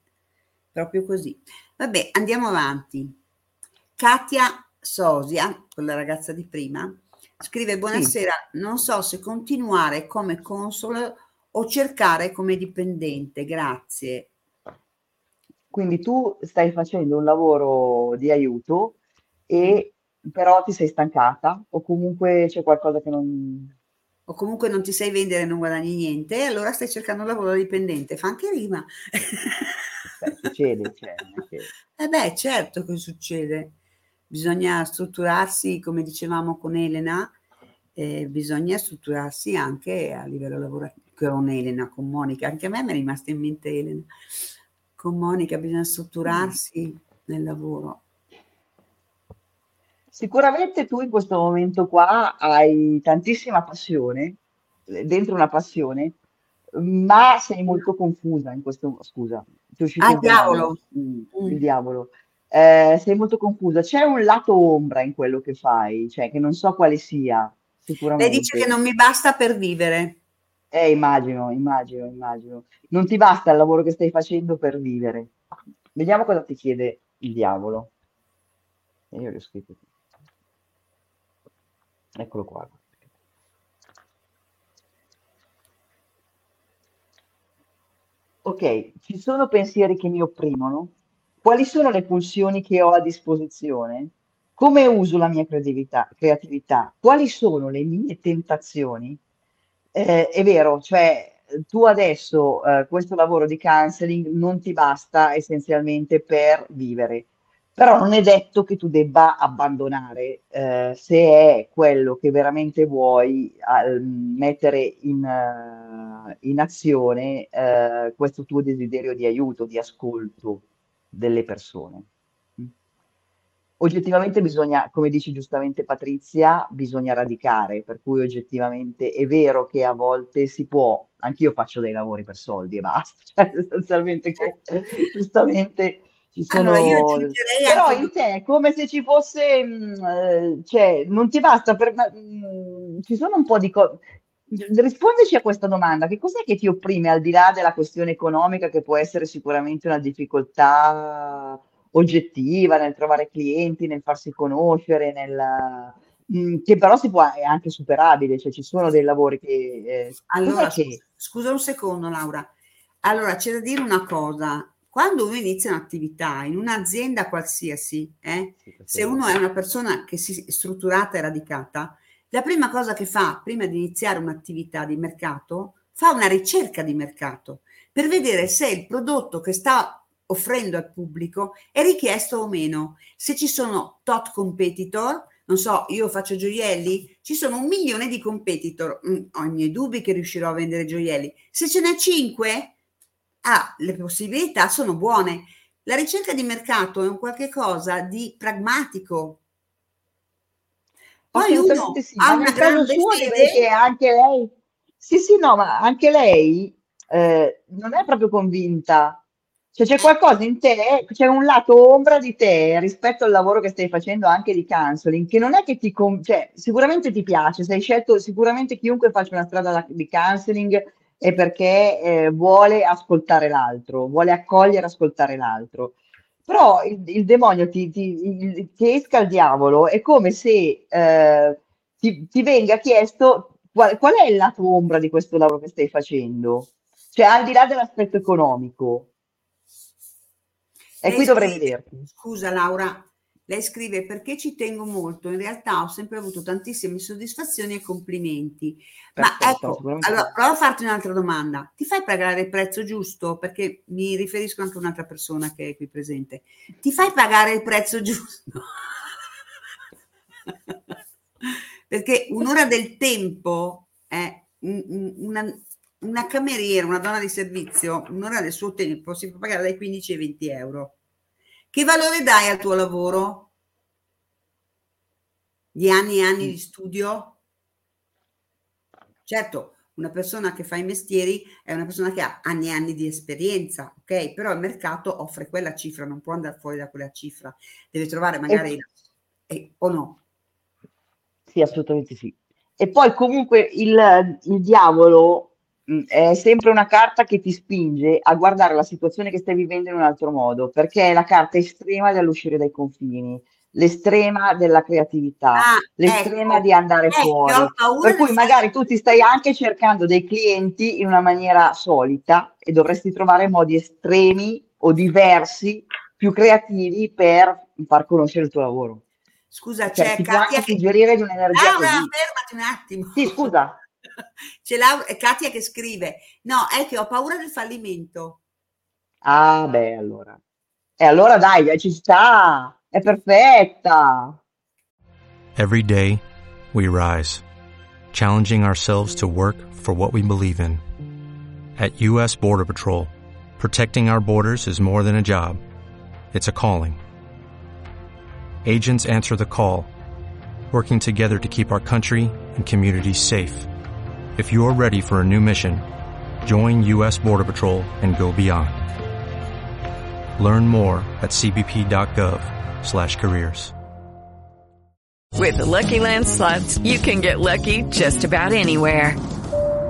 proprio così. Vabbè, andiamo avanti. Katia Sosia, quella ragazza di prima, scrive: Sì, Buonasera, non so se continuare come console o cercare come dipendente. Grazie. quindi tu stai facendo un lavoro di aiuto. E però ti sei stancata o comunque c'è qualcosa che non... O comunque non ti sai vendere e non guadagni niente, e allora stai cercando un lavoro dipendente. Fa anche rima. Beh, succede, cioè, che... Eh beh, certo che succede. Bisogna strutturarsi, come dicevamo con Elena, eh, bisogna strutturarsi anche a livello lavorativo, con Elena, con Monica. Anche a me mi è rimasta in mente Elena. Con Monica bisogna strutturarsi nel lavoro. Sicuramente tu in questo momento qua hai tantissima passione, dentro una passione, ma sei molto confusa in questo... Scusa, ti uscito Ah, il diavolo, mm, Mm. il diavolo. Eh, sei molto confusa. C'è un lato ombra in quello che fai, cioè che non so quale sia, Lei dice che sicuramente. non mi basta per vivere. Eh, immagino, immagino, immagino. Non ti basta il lavoro che stai facendo per vivere. Vediamo cosa ti chiede il diavolo. E io l'ho scritto qui. Eccolo qua. Ok, ci sono pensieri che mi opprimono? Quali sono le pulsioni che ho a disposizione? Come uso la mia creatività? Quali sono le mie tentazioni? Eh, è vero, cioè tu adesso eh, questo lavoro di counseling non ti basta essenzialmente per vivere, però non è detto che tu debba abbandonare, eh, se è quello che veramente vuoi, al- mettere in, eh, in azione eh, questo tuo desiderio di aiuto, di ascolto delle persone. Mm. Oggettivamente bisogna, come dice giustamente Patrizia, bisogna radicare, per cui oggettivamente è vero che a volte si può, anch'io faccio dei lavori per soldi e basta, cioè sostanzialmente, che- giustamente Allora, io sono... aggiungerei Però anche in te è come se ci fosse, mh, eh, cioè non ti basta, per, mh, ci sono un po' di cose... Rispondici a questa domanda, che cos'è che ti opprime al di là della questione economica che può essere sicuramente una difficoltà oggettiva nel trovare clienti, nel farsi conoscere, nel, mh, che però si può, è anche superabile, cioè ci sono dei lavori che... eh, Allora, che... scusa un secondo, Laura. Allora, c'è da dire una cosa. Quando uno inizia un'attività in un'azienda qualsiasi, eh, se uno è una persona che si è strutturata e radicata, la prima cosa che fa prima di iniziare un'attività di mercato, fa una ricerca di mercato per vedere se il prodotto che sta offrendo al pubblico è richiesto o meno. Se ci sono tot competitor, non so, io faccio gioielli, ci sono un milione di competitor, mm, ho i miei dubbi che riuscirò a vendere gioielli. Se ce n'è cinque, ah, le possibilità sono buone. La ricerca di mercato è un qualche cosa di pragmatico. Poi uno sì, ha una grande suo fede, che anche lei, sì sì no, ma anche lei eh, non è proprio convinta, cioè c'è qualcosa in te, c'è un lato ombra di te rispetto al lavoro che stai facendo anche di counseling, che non è che ti, cioè sicuramente ti piace, sei scelto, sicuramente chiunque faccia una strada da- di counseling è perché eh, vuole ascoltare l'altro, vuole accogliere ascoltare l'altro. però il, il demonio ti, ti, ti, esca il diavolo, è come se eh, ti, ti, venga chiesto qual, qual, è il lato ombra di questo lavoro che stai facendo, cioè al di là dell'aspetto economico. E Lei qui dovrei vederti. Scusa Laura, lei scrive perché ci tengo molto, in realtà ho sempre avuto tantissime soddisfazioni e complimenti. Perfetto, Ma ecco, allora prova a farti un'altra domanda. Ti fai pagare il prezzo giusto? Perché mi riferisco anche a un'altra persona che è qui presente. Ti fai pagare il prezzo giusto? Perché un'ora del tempo è un- un- una, una cameriera, una donna di servizio, un'ora del suo tempo si può pagare dai 15 ai 20 euro. Che valore dai al tuo lavoro? Di anni e anni di studio? Certo, una persona che fa i mestieri è una persona che ha anni e anni di esperienza, ok? Però il mercato offre quella cifra, non può andare fuori da quella cifra, deve trovare magari eh, o no. Sì, assolutamente sì. E poi comunque il, il diavolo è sempre una carta che ti spinge a guardare la situazione che stai vivendo in un altro modo, perché è la carta estrema dell'uscire dai confini, l'estrema della creatività, Ah, l'estrema ecco, di andare ecco, fuori. Per cui magari tu ti stai anche cercando dei clienti in una maniera solita e dovresti trovare modi estremi o diversi, più creativi per far conoscere il tuo lavoro. Scusa, Cioè, c'è ti può Katia anche che... suggerire di un'energia così. fermati un attimo. Sì, scusa. C'è Laura, Katia che scrive, no, è che ho paura del fallimento. Ah, beh, allora. E allora dai, dai, ci sta. È perfetta. Every day, we rise, challenging ourselves to work for what we believe in. At U.S. Border Patrol, protecting our borders is more than a job, it's a calling. Agents answer the call, working together to keep our country and communities safe. If you're ready for a new mission, join U.S. Border Patrol and go beyond. Learn more at cbp.gov/careers. With the Lucky Land slots, you can get lucky just about anywhere.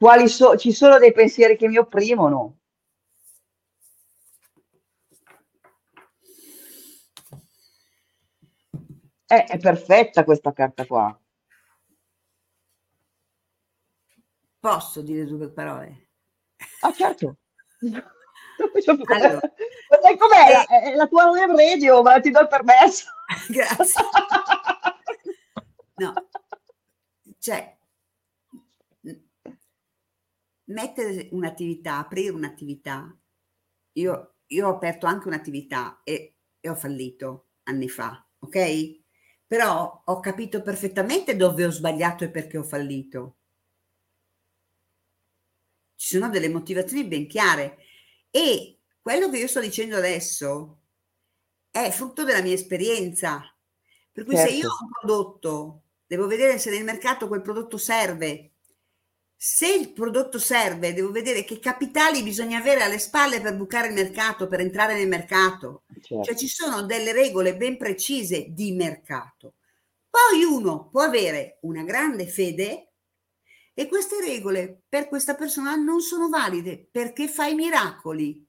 quali so- ci sono dei pensieri che mi opprimono. Eh, è perfetta questa carta qua. Posso dire due parole? Ah, certo. Allora. Ma sai com'è? La, è la tua web radio, ma ti do il permesso. Grazie. No, cioè, mettere un'attività, aprire un'attività. Io, io ho aperto anche un'attività e, e ho fallito anni fa, ok? Però ho capito perfettamente dove ho sbagliato e perché ho fallito. Ci sono delle motivazioni ben chiare e quello che io sto dicendo adesso è frutto della mia esperienza. Per cui se io Certo. ho un prodotto, devo vedere se nel mercato quel prodotto serve. Se il prodotto serve, devo vedere che capitali bisogna avere alle spalle per bucare il mercato, per entrare nel mercato. Cioè Certo. ci sono delle regole ben precise di mercato. Poi uno può avere una grande fede e queste regole per questa persona non sono valide perché fa i miracoli.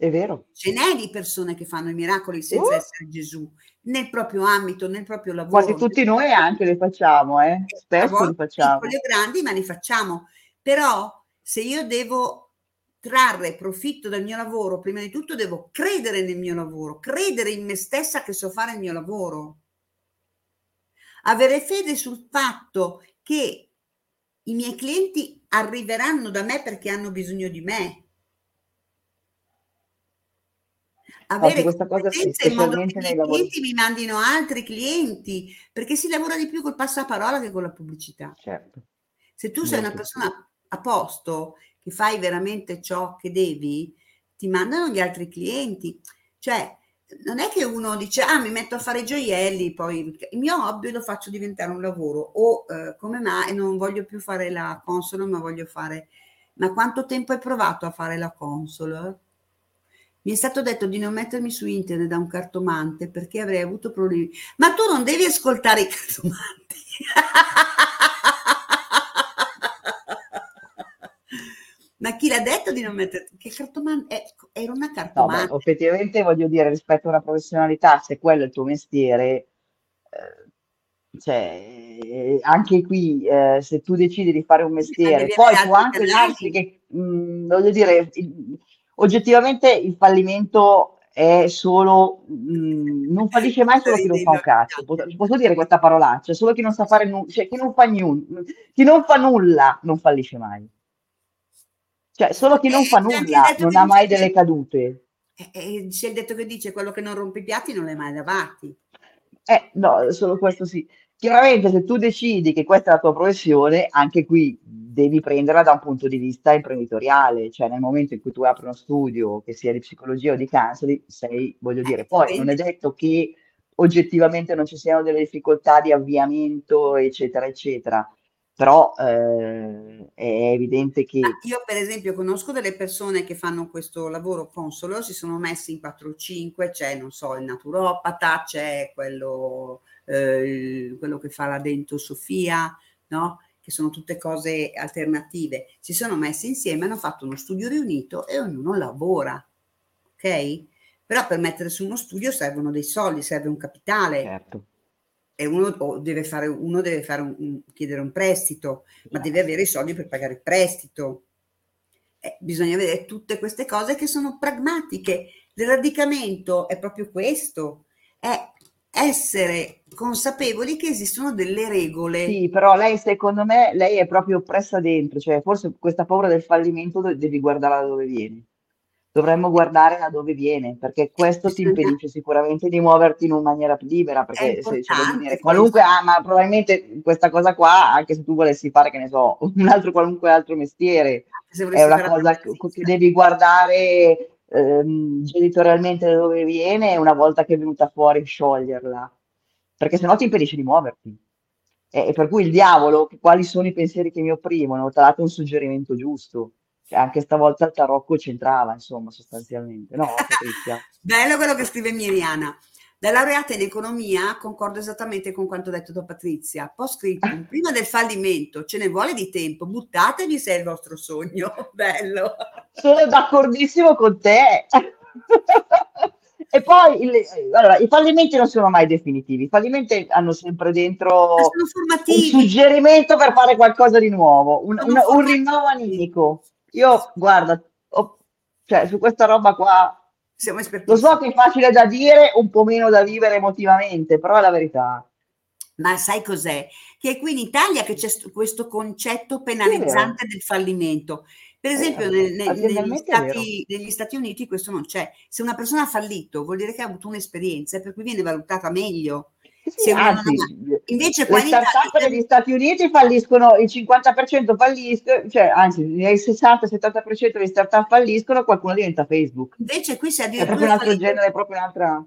È vero. Ce n'è di persone che fanno i miracoli senza Uh! essere Gesù, nel proprio ambito, nel proprio lavoro. Quasi tutti noi anche li facciamo, eh. a Spesso li facciamo. o grandi, ma li facciamo. Però se io devo trarre profitto dal mio lavoro, prima di tutto devo credere nel mio lavoro, credere in me stessa che so fare il mio lavoro. Avere fede sul fatto che i miei clienti arriveranno da me perché hanno bisogno di me. Avere questa cosa sì, in modo che i nei miei lavori. clienti mi mandino altri clienti, perché si lavora di più col passaparola che con la pubblicità. Certo. Se tu sei una Molto persona a posto, che fai veramente ciò che devi, ti mandano gli altri clienti. Cioè, non è che uno dice, ah, mi metto a fare gioielli, poi il mio hobby lo faccio diventare un lavoro, o eh, come mai non voglio più fare la console, ma voglio fare... Ma quanto tempo hai provato a fare la console? Mi è stato detto di non mettermi su internet da un cartomante perché avrei avuto problemi. Ma tu non devi ascoltare i cartomanti. Ma chi l'ha detto di non mettere? Che cartomante? Eh, era una cartomante. No, beh, effettivamente voglio dire, rispetto a una professionalità, se quello è il tuo mestiere, eh, cioè, anche qui, eh, se tu decidi di fare un mestiere, poi può anche darsi che, mh, mm, voglio dire, il, oggettivamente il fallimento è solo, mh, non fallisce mai solo chi non fa un cazzo, posso dire questa parolaccia, solo chi non sa fare nulla, cioè chi non fa, nulla, chi non fa nulla non fallisce mai. Cioè, solo chi non fa nulla non ha mai delle cadute. E, c'è il detto che dice quello che non rompe i piatti non è mai lavati. Eh, no, solo questo sì. Chiaramente se tu decidi che questa è la tua professione, anche qui devi prenderla da un punto di vista imprenditoriale, cioè nel momento in cui tu apri uno studio, che sia di psicologia o di counseling, sei, voglio dire, poi non è detto che oggettivamente non ci siano delle difficoltà di avviamento, eccetera, eccetera però eh, è evidente che... io per esempio conosco delle persone che fanno questo lavoro consolo, si sono messi in 4 o 5, c'è non so il naturopata, c'è quello, eh, quello che fa la dentosofia, no? Che sono tutte cose alternative, si sono messi insieme, hanno fatto uno studio riunito e ognuno lavora, ok? Però per mettere su uno studio servono dei soldi, serve un capitale. Certo e uno deve, fare, uno deve fare un, un, chiedere un prestito, ma deve avere i soldi per pagare il prestito. Eh, bisogna vedere tutte queste cose che sono pragmatiche. L'eradicamento è proprio questo, è essere consapevoli che esistono delle regole. Sì, però lei secondo me, lei è proprio oppressa dentro, cioè forse questa paura del fallimento devi guardare da dove vieni dovremmo guardare da dove viene, perché questo ti impedisce sicuramente di muoverti in una maniera più libera, perché se, se dire, qualunque, ah, ma probabilmente questa cosa qua, anche se tu volessi fare, che ne so, un altro qualunque altro mestiere, è una cosa che, che devi guardare ehm, genitorialmente da dove viene una volta che è venuta fuori scioglierla, perché sennò ti impedisce di muoverti. E, e per cui il diavolo, quali sono i pensieri che mi opprimono, ha dato un suggerimento giusto cioè, anche stavolta il tarocco c'entrava, insomma, sostanzialmente. No? Bello quello che scrive Miriana. Da laureata in economia concordo esattamente con quanto detto da Patrizia. Post scritto, prima del fallimento ce ne vuole di tempo, buttatevi se è il vostro sogno. Bello. Sono d'accordissimo con te. e poi il, allora, i fallimenti non sono mai definitivi, i fallimenti hanno sempre dentro un suggerimento per fare qualcosa di nuovo, un, un, un rinnovo animico. Io, guarda, ho, cioè, su questa roba qua, lo so che è facile da dire, un po' meno da vivere emotivamente, però è la verità. Ma sai cos'è? Che è qui in Italia che c'è questo concetto penalizzante del fallimento. Per esempio, eh, nel, nel, negli, Stati, negli, Stati, Uniti questo non c'è. Se una persona ha fallito, vuol dire che ha avuto un'esperienza, per cui viene valutata meglio. Sì, anzi, invece le start-up Italia... negli Stati Uniti falliscono, il 50% falliscono, cioè anzi il 60-70% delle start-up falliscono, qualcuno diventa Facebook. Invece qui si addirittura... È proprio un altro fallito... genere, è proprio un'altra...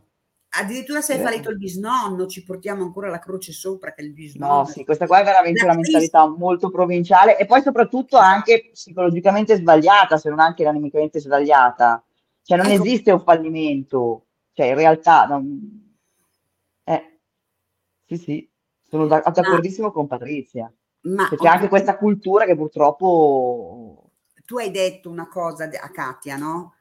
Addirittura se è yeah. fallito il bisnonno, ci portiamo ancora la croce sopra che il bisnonno. No, sì, questa qua è veramente una mentalità molto provinciale e poi soprattutto anche psicologicamente sbagliata, se non anche animicamente sbagliata. Cioè non ecco. esiste un fallimento, cioè in realtà... Non... Sì, sì, sono da- d'accordissimo con Patrizia. Ma C'è anche questa cultura che purtroppo... Tu hai detto una cosa a Katia, no?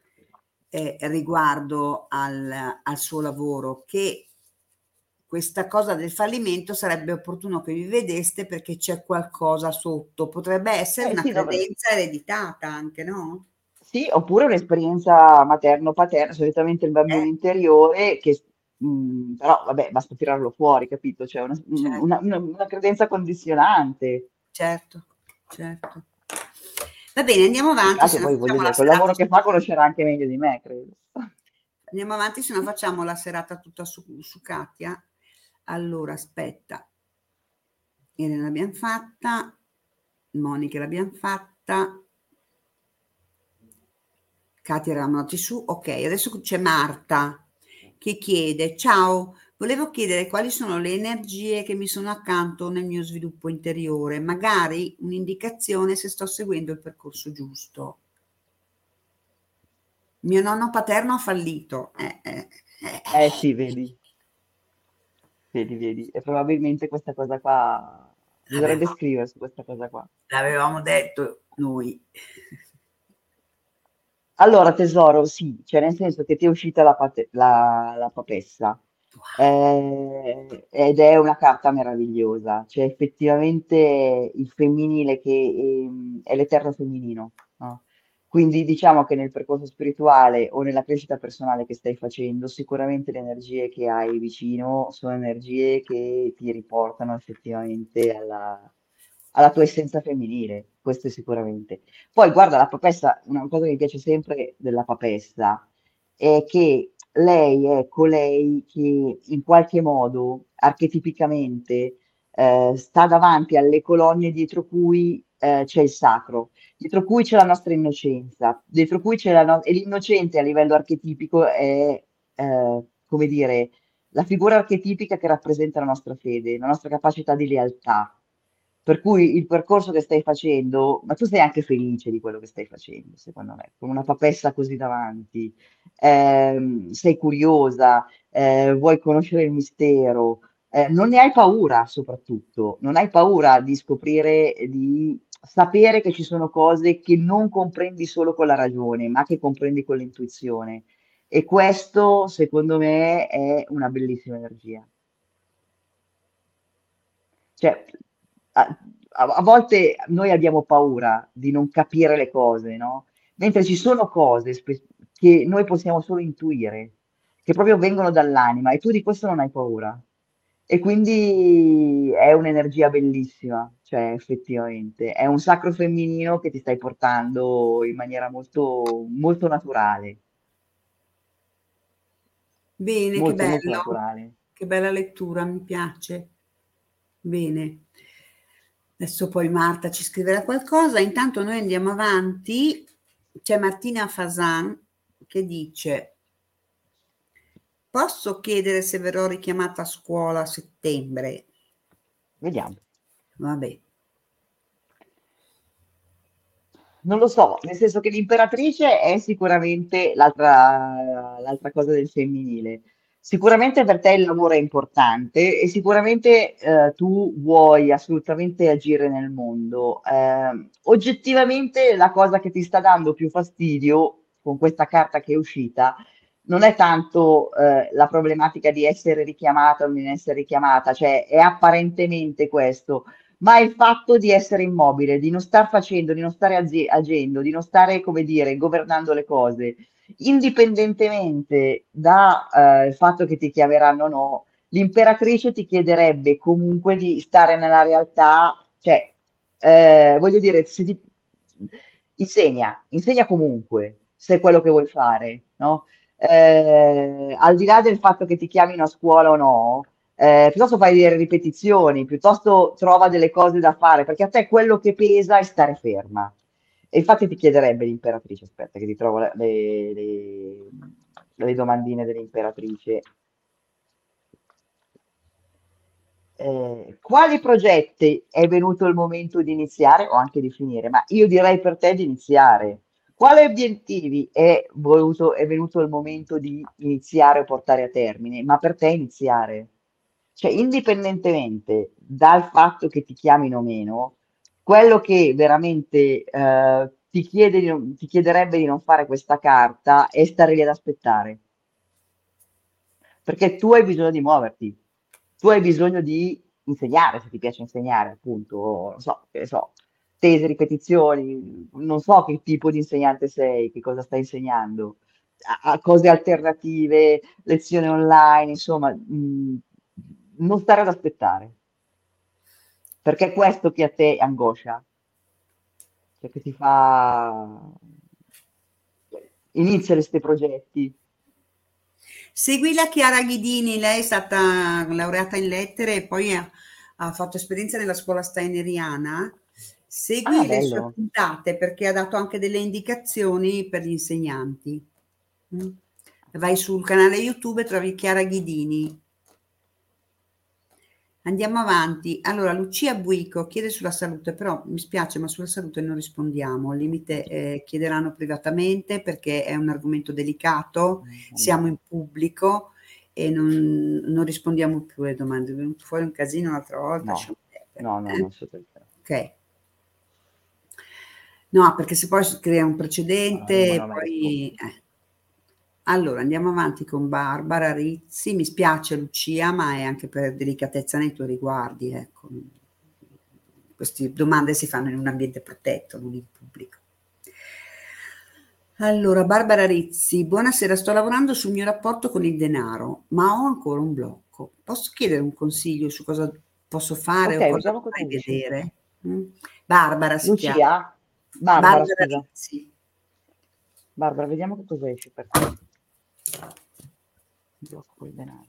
Eh, riguardo al, al suo lavoro, che questa cosa del fallimento sarebbe opportuno che vi vedeste perché c'è qualcosa sotto. Potrebbe essere eh, una sì, credenza dovrebbe. ereditata anche, no? Sì, oppure un'esperienza materno-paterna, solitamente il bambino eh. interiore che Mm, però vabbè, basta tirarlo fuori, capito? Cioè una, certo. una, una, una credenza condizionante. Certo, certo. Va bene, andiamo avanti. Se poi voglio dire, quel lavoro che fa conoscerà anche meglio di me, credo. Andiamo avanti, se no facciamo la serata tutta su, su Katia. Allora, aspetta. Elena l'abbiamo fatta, Monica l'abbiamo fatta, Katia eravamo andati su, ok, adesso c'è Marta che chiede, ciao, volevo chiedere quali sono le energie che mi sono accanto nel mio sviluppo interiore, magari un'indicazione se sto seguendo il percorso giusto. Mio nonno paterno ha fallito. Eh, eh, eh. eh sì, vedi. Vedi, vedi. E probabilmente questa cosa qua Dovrebbe scrivere su questa cosa qua. L'avevamo detto noi. Allora, tesoro, sì, cioè nel senso che ti è uscita la, pate- la, la papessa eh, ed è una carta meravigliosa, cioè effettivamente il femminile che ehm, è l'eterno femminino. no? Quindi diciamo che nel percorso spirituale o nella crescita personale che stai facendo, sicuramente le energie che hai vicino sono energie che ti riportano effettivamente alla, alla tua essenza femminile, questo sicuramente. Poi guarda, la papessa, una cosa che mi piace sempre della papessa è che lei è colei che in qualche modo, archetipicamente, eh, sta davanti alle colonne dietro cui eh, c'è il sacro, dietro cui c'è la nostra innocenza, dietro cui c'è la no- e l'innocente a livello archetipico è, eh, come dire, la figura archetipica che rappresenta la nostra fede, la nostra capacità di lealtà. Per cui il percorso che stai facendo, ma tu sei anche felice di quello che stai facendo, secondo me, con una papessa così davanti, ehm, sei curiosa, eh, vuoi conoscere il mistero, eh, non ne hai paura soprattutto, non hai paura di scoprire, di sapere che ci sono cose che non comprendi solo con la ragione, ma che comprendi con l'intuizione. E questo, secondo me, è una bellissima energia. Cioè, a, a volte noi abbiamo paura di non capire le cose, no? Mentre ci sono cose spe- che noi possiamo solo intuire, che proprio vengono dall'anima e tu di questo non hai paura. E quindi è un'energia bellissima, cioè effettivamente è un sacro femminino che ti stai portando in maniera molto, molto naturale. Bene, molto, che bello. Che bella lettura, mi piace. Bene. Adesso poi Marta ci scriverà qualcosa. Intanto noi andiamo avanti. C'è Martina Fasan che dice Posso chiedere se verrò richiamata a scuola a settembre? Vediamo. Vabbè. Non lo so, nel senso che l'imperatrice è sicuramente l'altra, l'altra cosa del femminile. Sicuramente per te il lavoro è importante e sicuramente eh, tu vuoi assolutamente agire nel mondo. Eh, oggettivamente la cosa che ti sta dando più fastidio con questa carta che è uscita non è tanto eh, la problematica di essere richiamata o non essere richiamata, cioè è apparentemente questo, ma il fatto di essere immobile, di non star facendo, di non stare ag- agendo, di non stare, come dire, governando le cose, indipendentemente dal eh, fatto che ti chiameranno o no, l'imperatrice ti chiederebbe comunque di stare nella realtà, cioè, eh, voglio dire, ti, insegna, insegna comunque se è quello che vuoi fare, no? eh, al di là del fatto che ti chiamino a scuola o no, eh, piuttosto fai delle ripetizioni, piuttosto trova delle cose da fare, perché a te quello che pesa è stare ferma. E infatti ti chiederebbe l'imperatrice, aspetta che ti trovo le, le, le domandine dell'imperatrice. Eh, quali progetti è venuto il momento di iniziare o anche di finire? Ma io direi per te di iniziare quali obiettivi è, voluto, è venuto il momento di iniziare o portare a termine? Ma per te iniziare? Cioè, indipendentemente dal fatto che ti chiamino o meno, quello che veramente eh, ti, chiede di ti chiederebbe di non fare questa carta è stare lì ad aspettare. Perché tu hai bisogno di muoverti, tu hai bisogno di insegnare, se ti piace insegnare, appunto, non so, che so, tese, ripetizioni, non so che tipo di insegnante sei, che cosa stai insegnando, a, a cose alternative, lezioni online, insomma, mh, mm, non stare ad aspettare, perché è questo che a te angoscia, cioè che ti fa... Inizia questi progetti. Segui la Chiara Ghidini, lei è stata laureata in lettere e poi ha, ha fatto esperienza nella scuola steineriana Segui ah, le sue puntate perché ha dato anche delle indicazioni per gli insegnanti. Mm. vai sul canale YouTube e trovi Chiara Ghidini. Andiamo avanti. Allora, Lucia Buico chiede sulla salute, però mi spiace, ma sulla salute non rispondiamo. Al limite eh, chiederanno privatamente perché è un argomento delicato, mm. siamo in pubblico e non, non rispondiamo più alle domande. È venuto fuori un casino l'altra volta. No, no, no, eh? non so perché. Ok. No, perché se poi si crea un precedente, ah, poi... Eh. Allora, andiamo avanti con Barbara Rizzi. Mi spiace Lucia, ma è anche per delicatezza nei tuoi riguardi. Ecco. Queste domande si fanno in un ambiente protetto, non in pubblico. Allora, Barbara Rizzi, buonasera, sto lavorando sul mio rapporto con il denaro, ma ho ancora un blocco. Posso chiedere un consiglio su cosa posso fare okay, o cosa vorrei vedere? Mm? Barbara si Lucia? chiama. Barbara, Barbara Rizzi. Barbara, vediamo che cosa esce per te. Blocco col denaro.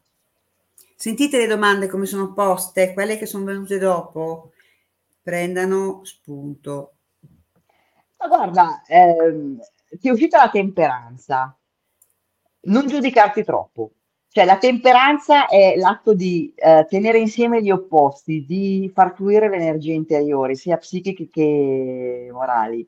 Sentite le domande come sono poste, quelle che sono venute dopo, prendano spunto. Ma guarda, ehm, ti è uscita la temperanza. Non giudicarti troppo. Cioè, la temperanza è l'atto di eh, tenere insieme gli opposti, di far fluire le energie interiori, sia psichiche che morali.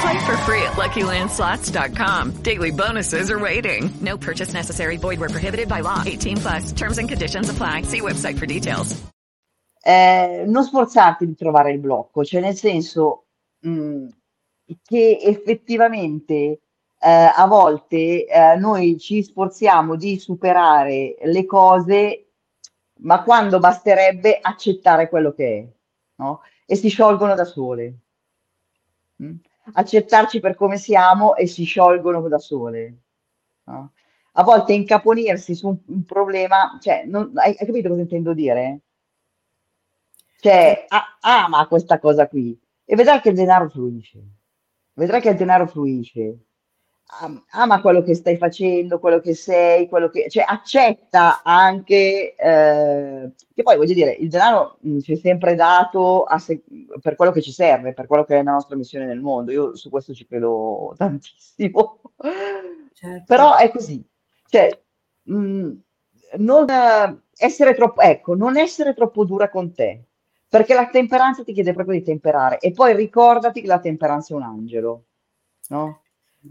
Play for free at LuckyLandSlots.com. Daily bonuses are waiting. No purchase necessary. Void where prohibited by law. 18 plus. Terms and conditions apply. See website for details. Eh, non sforzarti di trovare il blocco, cioè nel senso mh, mm, che effettivamente eh, a volte eh, noi ci sforziamo di superare le cose, ma quando basterebbe accettare quello che è, no? e si sciolgono da sole. Mm? Accettarci per come siamo e si sciolgono da sole. No? A volte incaponirsi su un, un problema, cioè, non, hai, hai, capito cosa intendo dire? Cioè, a, ama questa cosa qui e vedrai che il denaro fluisce. Vedrai che il denaro fluisce ama quello che stai facendo, quello che sei, quello che, cioè accetta anche, eh, che poi voglio dire, il denaro mh, ci è sempre dato se- per quello che ci serve, per quello che è la nostra missione nel mondo. Io su questo ci credo tantissimo. Certo. Però è così. Cioè, mh, non essere troppo, ecco, non essere troppo dura con te, perché la temperanza ti chiede proprio di temperare e poi ricordati che la temperanza è un angelo, no?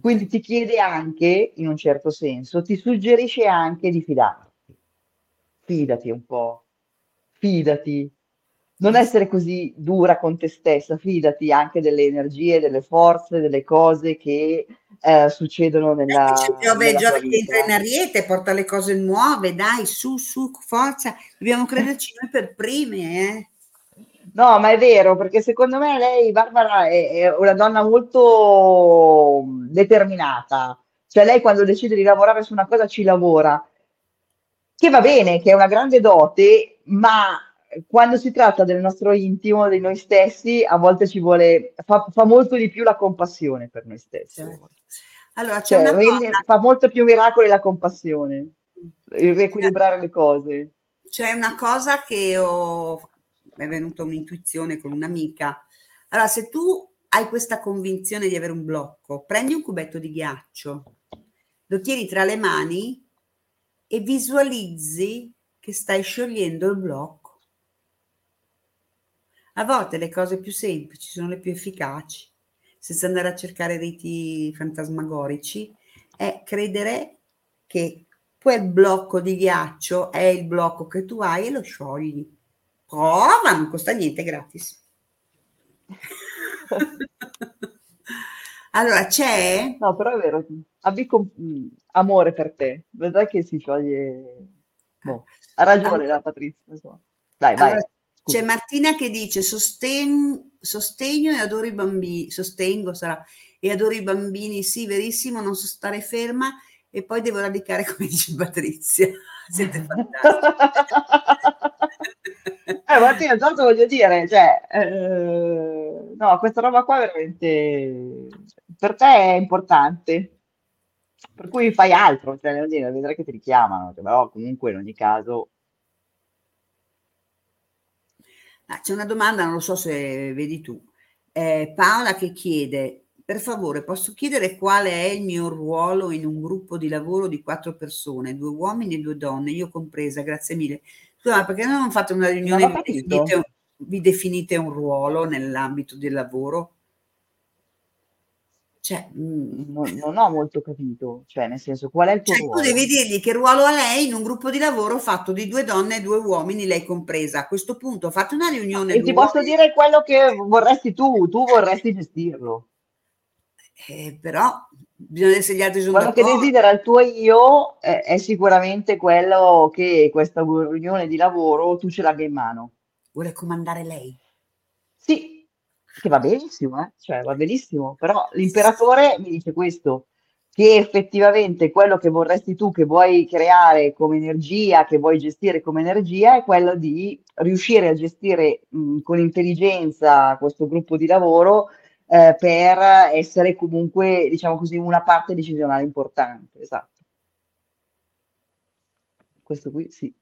Quindi ti chiede anche, in un certo senso, ti suggerisce anche di fidarti. Fidati un po', fidati. Non essere così dura con te stessa, fidati anche delle energie, delle forze, delle cose che eh, succedono nella, eh, Giove, Giove che entra in ariete, porta le cose nuove, dai, su, su, forza, dobbiamo crederci noi per prime, eh. No, ma è vero, perché secondo me lei, Barbara, è, è una donna molto determinata. Cioè lei quando decide di lavorare su una cosa ci lavora, che va bene, che è una grande dote, ma quando si tratta del nostro intimo, di noi stessi, a volte ci vuole, fa, fa molto di più la compassione per noi stessi. Certo. Allora, c'è cioè, rende, fa molto più miracoli la compassione, il riequilibrare le cose. C'è una cosa che ho mi è venuta un'intuizione con un'amica. Allora, se tu hai questa convinzione di avere un blocco, prendi un cubetto di ghiaccio, lo tieni tra le mani e visualizzi che stai sciogliendo il blocco. A volte le cose più semplici sono le più efficaci, senza andare a cercare riti fantasmagorici, è credere che quel blocco di ghiaccio è il blocco che tu hai e lo sciogli. Prova, non costa niente, gratis. allora, c'è... No, però è vero, abbi com- amore per te, vedrai che si scioglie... Boh, ha ragione Allora- la Patrizia. insomma. Dai, vai. allora, c'è Martina che dice sosten- sostegno e adoro i bambini, sostengo sarà, e adoro i bambini, sì, verissimo, non so stare ferma e poi devo radicare come dice Patrizia. Siete fantastici. Eh, Martina, tanto voglio dire, cioè, eh, no, questa roba qua veramente per te è importante, per cui fai altro, cioè, vedrai che ti richiamano, cioè, però comunque in ogni caso, Ah, c'è una domanda, non lo so se vedi tu. Eh, Paola che chiede, per favore, posso chiedere quale è il mio ruolo in un gruppo di lavoro di quattro persone, due uomini e due donne, io compresa, grazie mille. Scusa, perché non fate una riunione e vi definite, un- vi definite un ruolo nell'ambito del lavoro? Cioè, mm, non, non ho molto capito, cioè, nel senso, qual è il tuo cioè, tu ruolo? devi dirgli che ruolo ha lei in un gruppo di lavoro fatto di due donne e due uomini, lei compresa. A questo punto fate una riunione. E ti posso dire quello che vorresti tu, tu vorresti gestirlo. Eh, però bisogna se gli altri sono Quello che d'accordo. desidera il tuo io è, è sicuramente quello che questa riunione di lavoro tu ce l'abbia in mano. Vuole comandare lei. Sì, che va benissimo, eh? Cioè va benissimo, però l'imperatore mi dice questo, che effettivamente quello che vorresti tu, che vuoi creare come energia, che vuoi gestire come energia, è quello di riuscire a gestire mh, con intelligenza questo gruppo di lavoro eh, per essere comunque, diciamo così, una parte decisionale importante. Esatto. Questo qui sì,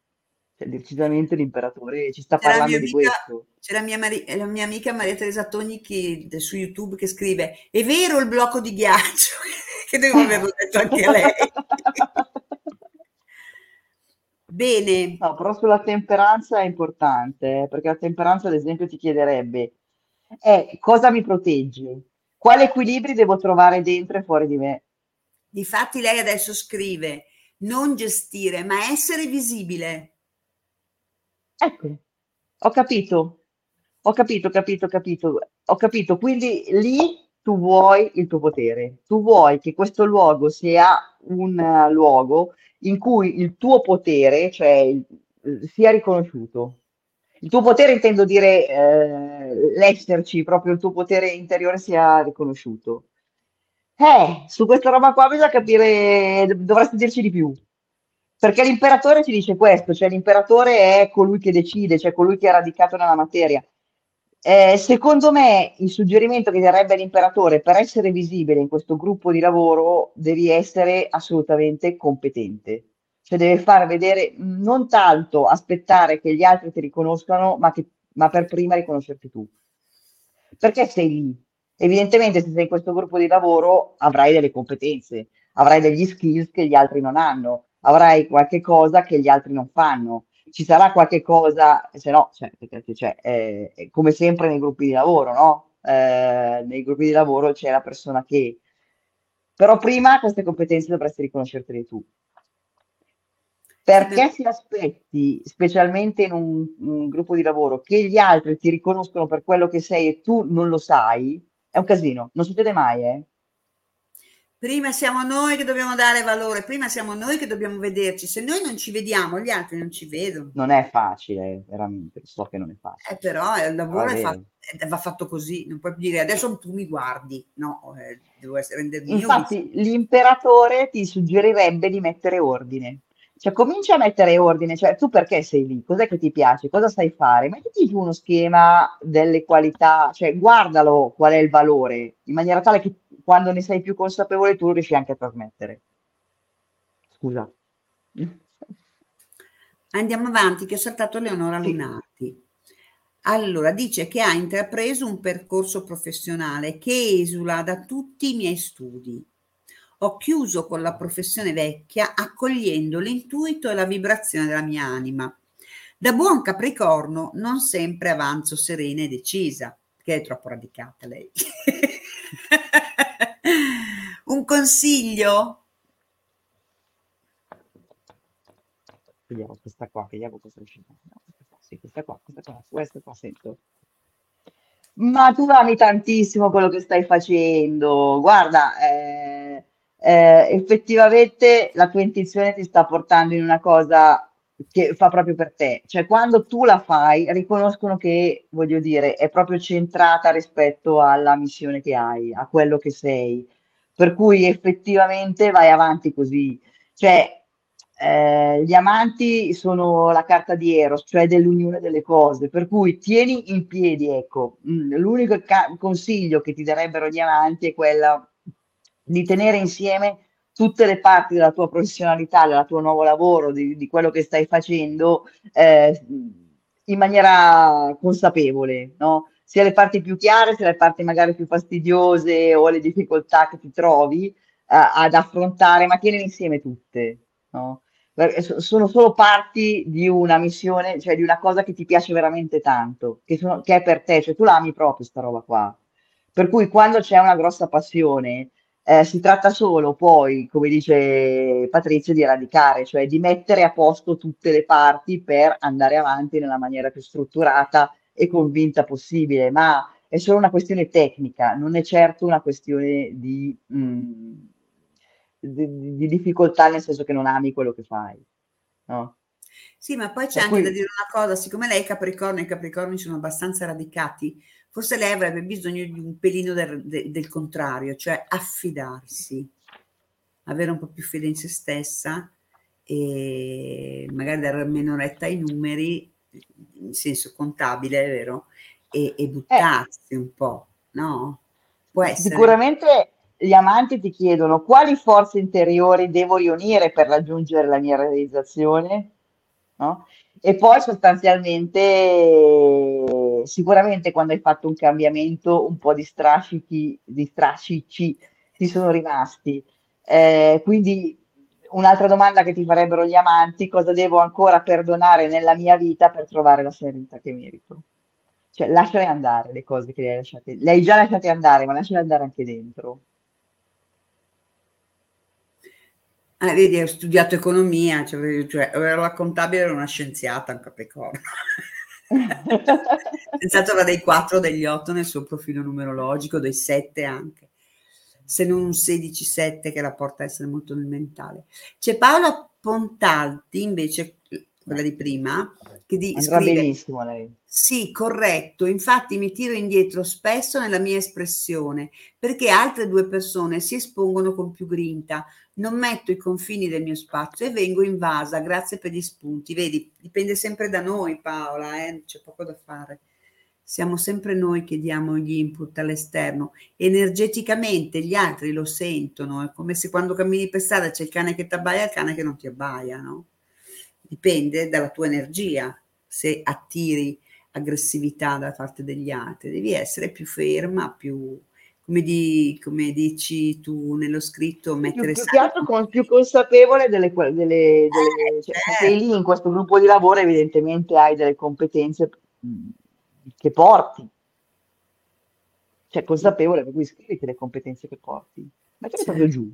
Cioè, decisamente l'imperatore ci sta C'è la parlando di amica, questo. c'è la mia, mari- la mia amica Maria Teresa Togni che, su YouTube che scrive: È vero il blocco di ghiaccio? che devo averlo detto anche a lei. Bene, No, però sulla temperanza è importante, eh, perché la temperanza, ad esempio, ti chiederebbe, eh, cosa mi protegge? Quali equilibri devo trovare dentro e fuori di me? difatti lei adesso scrive: Non gestire, ma essere visibile. Ecco, ho capito, ho capito, capito, capito, ho capito. Quindi lì tu vuoi il tuo potere, tu vuoi che questo luogo sia un eh, luogo in cui il tuo potere, cioè, il- sia riconosciuto. Il tuo potere intendo dire eh, l'esserci, proprio il tuo potere interiore sia riconosciuto. Eh, su questa roba qua bisogna capire, dovresti dirci di più. Perché l'imperatore ci dice questo, cioè l'imperatore è colui che decide, cioè colui che è radicato nella materia. Eh, secondo me il suggerimento che darebbe l'imperatore per essere visibile in questo gruppo di lavoro devi essere assolutamente competente. Cioè deve far vedere, mh, non tanto aspettare che gli altri ti riconoscano, ma, che- ma per prima riconoscerti tu. Perché sei lì? Evidentemente se sei in questo gruppo di lavoro avrai delle competenze, avrai degli skills che gli altri non hanno, avrai qualche cosa che gli altri non fanno. Ci sarà qualche cosa, se no, cioè, cioè, eh, come sempre nei gruppi di lavoro, no? Eh, nei gruppi di lavoro c'è la persona che... Però prima queste competenze dovresti riconoscertele tu. Perché se aspetti, specialmente in un, un gruppo di lavoro, che gli altri ti riconoscono per quello che sei e tu non lo sai, è un casino. Non succede mai, eh? Prima siamo noi che dobbiamo dare valore, prima siamo noi che dobbiamo vederci. Se noi non ci vediamo, gli altri non ci vedono. Non è facile, veramente, so che non è facile. Eh, però il lavoro è vero. fatto, va fatto così, non puoi dire adesso tu mi guardi, no, eh, devo essere rendermi io. Infatti, l'imperatore ti suggerirebbe di mettere ordine. Cioè, comincia a mettere ordine, cioè tu perché sei lì? Cos'è che ti piace? Cosa sai fare? Mettiti giù uno schema delle qualità, cioè guardalo qual è il valore, in maniera tale che quando ne sei più consapevole tu lo riesci anche a trasmettere. Scusa. Andiamo avanti, che ho saltato Leonora Sì. Lunati. Allora, dice che ha intrapreso un percorso professionale che esula da tutti i miei studi. Ho chiuso con la professione vecchia accogliendo l'intuito e la vibrazione della mia anima. Da buon capricorno non sempre avanzo serena e decisa, che è troppo radicata lei. un consiglio? Vediamo questa qua, vediamo cosa. No, qua, sì, questa qua, questa qua, questa qua sento. Ma tu ami tantissimo quello che stai facendo. Guarda, eh, eh, effettivamente la tua intuizione ti sta portando in una cosa che fa proprio per te. Cioè, quando tu la fai, riconoscono che, voglio dire, è proprio centrata rispetto alla missione che hai, a quello che sei. Per cui effettivamente vai avanti così. Cioè, eh, gli amanti sono la carta di Eros, cioè dell'unione delle cose, per cui tieni in piedi, ecco, mm, l'unico ca- consiglio che ti darebbero gli amanti è quella di tenere insieme tutte le parti della tua professionalità, del tuo nuovo lavoro, di, di quello che stai facendo, eh, in maniera consapevole, no? Sia le parti più chiare, sia le parti magari più fastidiose o le difficoltà che ti trovi eh, ad affrontare, ma tienile insieme tutte, no? sono solo parti di una missione, cioè di una cosa che ti piace veramente tanto, che, sono, che è per te, cioè tu la ami proprio sta roba qua. Per cui quando c'è una grossa passione, eh, si tratta solo poi, come dice Patrizio, di radicare, cioè di mettere a posto tutte le parti per andare avanti nella maniera più strutturata e convinta possibile, ma è solo una questione tecnica, non è certo una questione di... Mh, mm, di, di, difficoltà nel senso che non ami quello che fai. No? Sì, ma poi c'è per anche cui... da dire una cosa, siccome lei è Capricorno e i Capricorni sono abbastanza radicati, forse lei avrebbe bisogno di un pelino del, del, contrario, cioè affidarsi, avere un po' più fede in se stessa e magari dare meno retta ai numeri, in senso contabile, è vero, e, e buttarsi eh. un po', no? Può essere. Sicuramente gli amanti ti chiedono quali forze interiori devo riunire per raggiungere la mia realizzazione, no? E poi sostanzialmente, sicuramente quando hai fatto un cambiamento, un po' di strascichi, di strascici ti sono rimasti. Eh, quindi un'altra domanda che ti farebbero gli amanti, cosa devo ancora perdonare nella mia vita per trovare la serenità che merito? Cioè, lasciare andare le cose che le hai lasciate, le hai già lasciate andare, ma lasciale andare anche dentro. Ah, vedi, ho studiato economia, cioè, cioè la contabile, ero una scienziata, un capricorno. Pensato era dei 4 degli 8 nel suo profilo numerologico, dei 7 anche, se non un 16-7 che la porta a essere molto nel mentale. C'è Paola Pontalti, invece, quella di prima, che di, Andrà scrive, benissimo lei. Sì, corretto. Infatti mi tiro indietro spesso nella mia espressione perché altre due persone si espongono con più grinta. Non metto i confini del mio spazio e vengo invasa. Grazie per gli spunti. Vedi, dipende sempre da noi, Paola, eh? c'è poco da fare. Siamo sempre noi che diamo gli input all'esterno. Energeticamente gli altri lo sentono. È come se quando cammini per strada c'è il cane che ti abbaia e il cane che non ti abbaia, no? Dipende dalla tua energia se attiri aggressività da parte degli altri, devi essere più ferma, più, come, di, come dici tu nello scritto, mettere più, più altro con, più consapevole delle, delle, delle eh, cioè, certo. sei lì in questo gruppo di lavoro evidentemente hai delle competenze che porti cioè consapevole per cui scriviti le competenze che porti mettile certo. proprio giù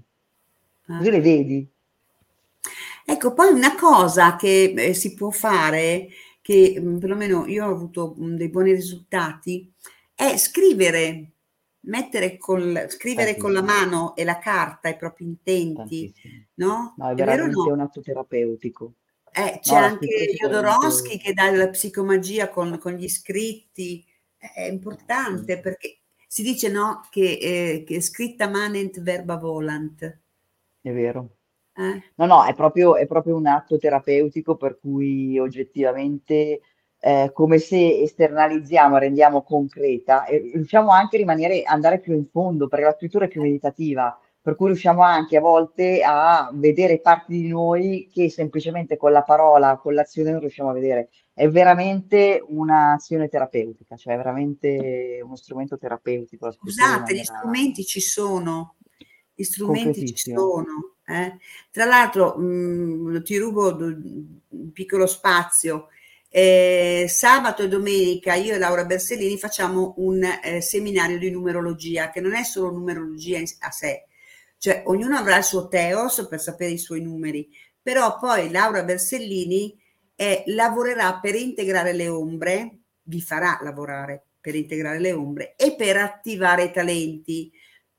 così ah. le vedi ecco poi una cosa che eh, si può fare che mh, perlomeno io ho avuto mh, dei buoni risultati, è scrivere, mettere col, scrivere con la mano e la carta i propri intenti, no? No, è, è veramente no? un atto terapeutico. Eh, c'è no, anche Jodorowsky che dà la psicomagia con, con gli scritti, è importante perché si dice no che, eh, che scritta manent verba volant. È vero. Eh. No, no, è proprio, è proprio un atto terapeutico per cui oggettivamente eh, come se esternalizziamo, rendiamo concreta e riusciamo anche a rimanere, andare più in fondo, perché la scrittura è più meditativa, per cui riusciamo anche a volte a vedere parti di noi che semplicemente con la parola, con l'azione non riusciamo a vedere. È veramente un'azione terapeutica, cioè è veramente uno strumento terapeutico. Scusate, gli strumenti ci sono, gli strumenti ci sono. Eh? Tra l'altro, mh, mm, ti rubo un piccolo spazio. Eh, sabato e domenica io e Laura Bersellini facciamo un eh, seminario di numerologia che non è solo numerologia a sé, cioè ognuno avrà il suo teos per sapere i suoi numeri, però poi Laura Bersellini eh, lavorerà per integrare le ombre, vi farà lavorare per integrare le ombre e per attivare i talenti.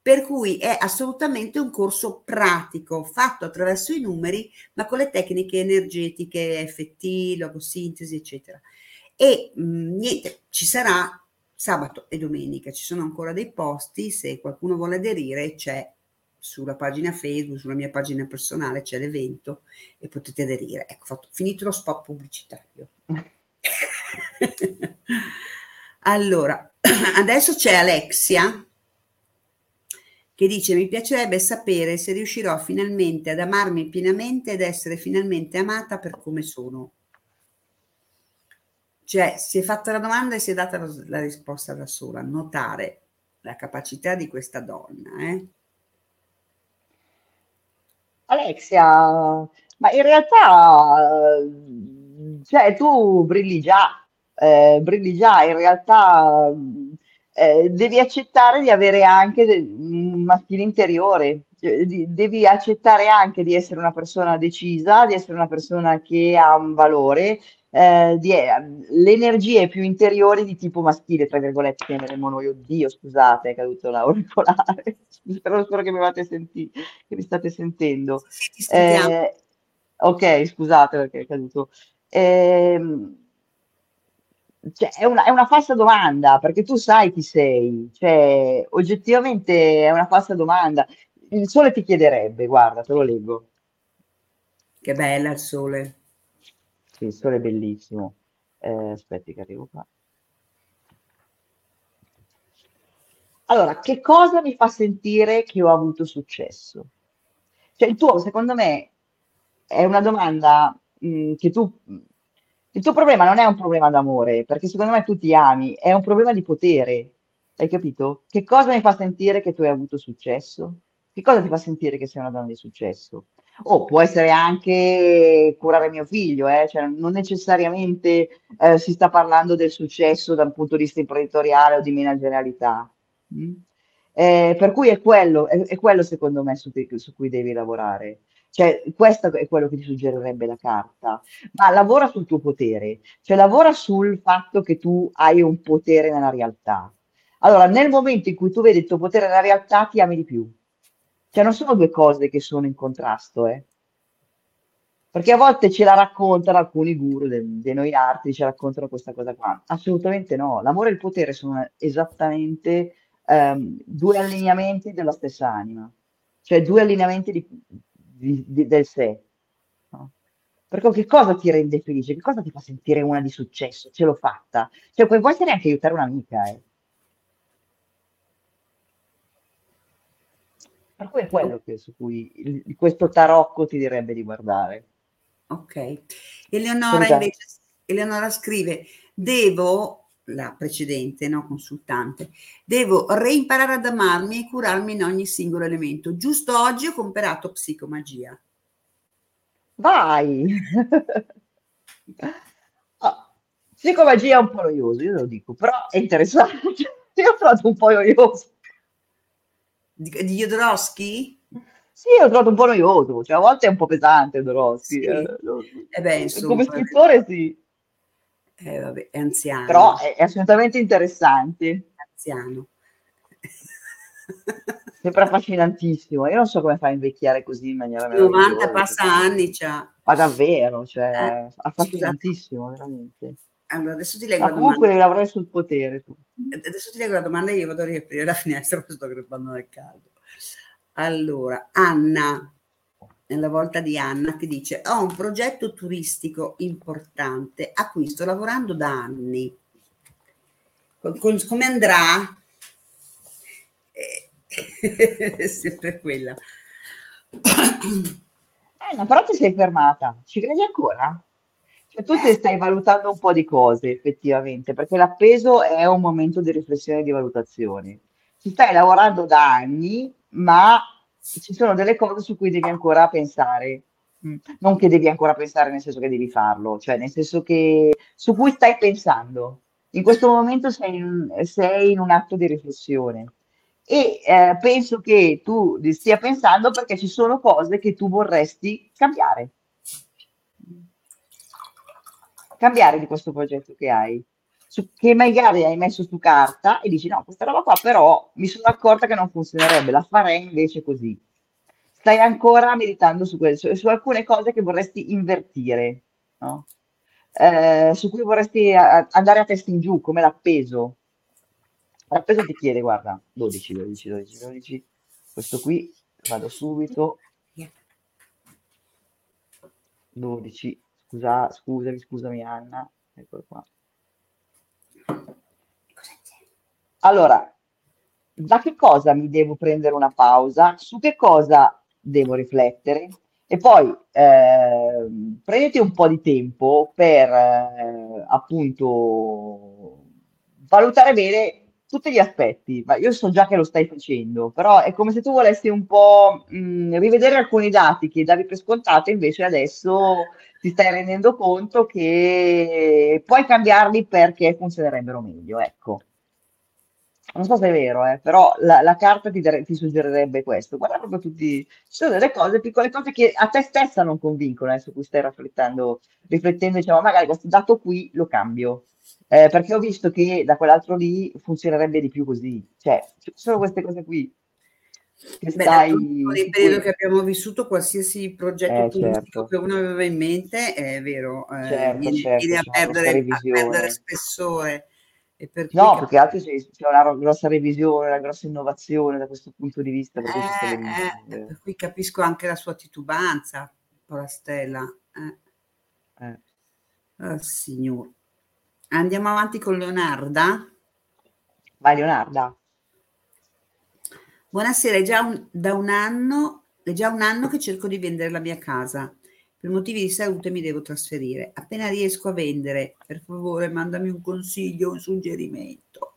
Per cui è assolutamente un corso pratico, fatto attraverso i numeri, ma con le tecniche energetiche, FT, logosintesi, eccetera. E mh, mm, niente, ci sarà sabato e domenica, ci sono ancora dei posti, se qualcuno vuole aderire c'è sulla pagina Facebook, sulla mia pagina personale c'è l'evento e potete aderire. Ecco, fatto, finito lo spot pubblicitario. allora, adesso c'è Alexia che dice mi piacerebbe sapere se riuscirò finalmente ad amarmi pienamente ed essere finalmente amata per come sono. Cioè, si è fatta la domanda e si è data la risposta da sola. Notare la capacità di questa donna. Eh? Alexia, ma in realtà, cioè, tu brilli già, eh, brilli già, in realtà eh, devi accettare di avere anche un maschile interiore, cioè, devi accettare anche di essere una persona decisa, di essere una persona che ha un valore, eh, di, eh, le energie più interiori di tipo maschile, tra virgolette, chiameremo noi, oddio, scusate, è caduto l'auricolare, spero, spero che mi, senti- che mi state sentendo. Eh, ok, scusate perché è caduto. Eh, cioè, è, una, è una falsa domanda, perché tu sai chi sei, cioè, oggettivamente è una falsa domanda. Il sole ti chiederebbe, guarda, te lo leggo. Che bella il sole. Sì, il sole è bellissimo. Eh, aspetti che arrivo qua. Allora, che cosa mi fa sentire che ho avuto successo? Cioè, il tuo, secondo me, è una domanda mh, mm, che tu... Il tuo problema non è un problema d'amore, perché secondo me tu ti ami, è un problema di potere. Hai capito? Che cosa mi fa sentire che tu hai avuto successo? Che cosa ti fa sentire che sei una donna di successo? O oh, può essere anche curare mio figlio, eh? cioè, non necessariamente eh, si sta parlando del successo da un punto di vista imprenditoriale o di managerialità. Mm? Eh, per cui è quello, è, è quello secondo me su, su, cui devi lavorare. Cioè, questo è quello che ti suggerirebbe la carta. Ma lavora sul tuo potere, cioè lavora sul fatto che tu hai un potere nella realtà. Allora, nel momento in cui tu vedi il tuo potere nella realtà, ti ami di più cioè non sono due cose che sono in contrasto, eh. Perché a volte ce la raccontano alcuni guru dei, noi arti, ci raccontano questa cosa qua. Assolutamente no. L'amore e il potere sono esattamente um, due allineamenti della stessa anima, cioè due allineamenti di, di, di, del sé. No? Perché che cosa ti rende felice? Che cosa ti fa sentire una di successo? Ce l'ho fatta. Cioè, puoi essere anche aiutare un'amica, eh. Per cui è quello che, su cui il, questo tarocco ti direbbe di guardare. Ok. Eleonora invece, Eleonora scrive, devo, la precedente no, consultante, devo reimparare ad amarmi e curarmi in ogni singolo elemento. Giusto oggi ho comprato psicomagia. Vai! oh, psicomagia è un po' noioso, io lo dico, però è interessante. io ho trovato un po' noioso. Di, di Jodorowsky? Sì, l'ho trovato un po' noioso, cioè a volte è un po' pesante Jodorowsky. Sì. Eh, eh beh, insomma, come scrittore sì. Eh, vabbè, è anziano. Però è, assolutamente interessante. Anziano. Sempre affascinantissimo. Io non so come fa a invecchiare così in maniera 90 passa anni c'ha. Ma davvero, cioè, eh, affascinantissimo, veramente. Allora, adesso ti leggo Ma comunque domanda. sul potere. Tu. Adesso ti leggo la domanda e io vado a riaprire la finestra perché sto crepando nel caldo. Allora, Anna, nella volta di Anna, che dice: Ho un progetto turistico importante a cui sto lavorando da anni. Con, con, come andrà? Eh, sempre quella. Eh, però ti sei fermata. Ci credi ancora? Cioè, tu ti stai valutando un po' di cose effettivamente, perché l'appeso è un momento di riflessione e di valutazione. Ci stai lavorando da anni, ma ci sono delle cose su cui devi ancora pensare. Mm. Non che devi ancora pensare nel senso che devi farlo, cioè nel senso che su cui stai pensando. In questo momento sei in, sei in un atto di riflessione e eh, penso che tu stia pensando perché ci sono cose che tu vorresti cambiare cambiare di questo progetto che hai. Su- che magari hai messo su carta e dici no, questa roba qua però mi sono accorta che non funzionerebbe, la farei invece così. Stai ancora meditando su, que- su- alcune cose che vorresti invertire, no? Eh, su cui vorresti a- andare a testa in giù, come l'appeso. L'appeso ti chiede, guarda, 12, 12, 12, 12, questo qui vado subito, 12, scusa, scusami, scusami Anna, eccolo qua. Allora, da che cosa mi devo prendere una pausa? Su che cosa devo riflettere? E poi ehm, prenditi un po' di tempo per eh, appunto valutare bene tutti gli aspetti. Ma io so già che lo stai facendo, però è come se tu volessi un po' mh, rivedere alcuni dati che davi per scontato, invece adesso ti stai rendendo conto che puoi cambiarli perché funzionerebbero meglio, ecco. Non so se è vero, eh, però la, la carta ti, dare- ti suggerirebbe questo. Guarda proprio tutti, ci sono delle cose, piccole cose che a te stessa non convincono, eh, su cui stai riflettendo, riflettendo, diciamo, magari questo dato qui lo cambio, Eh, perché ho visto che da quell'altro lì funzionerebbe di più così. Cioè, ci sono queste cose qui che Beh, stai... nel periodo che abbiamo vissuto, qualsiasi progetto Eh, turistico certo. che uno aveva in mente, è vero, eh, Certo, viene, certo, viene a, grossa perdere, a perdere spessore. Per No, che altro c'è, c'è una ro- grossa revisione, una grossa innovazione da questo punto di vista, per sta eh, venendo eh, meglio. per cui capisco anche la sua titubanza, povera Stella. Eh. Eh. Oh, signor. Andiamo avanti con Leonarda. Vai Leonarda. Buonasera, è già un- da un anno, è già un anno che cerco di vendere la mia casa. Per motivi di salute mi devo trasferire. Appena riesco a vendere, per favore, mandami un consiglio, un suggerimento.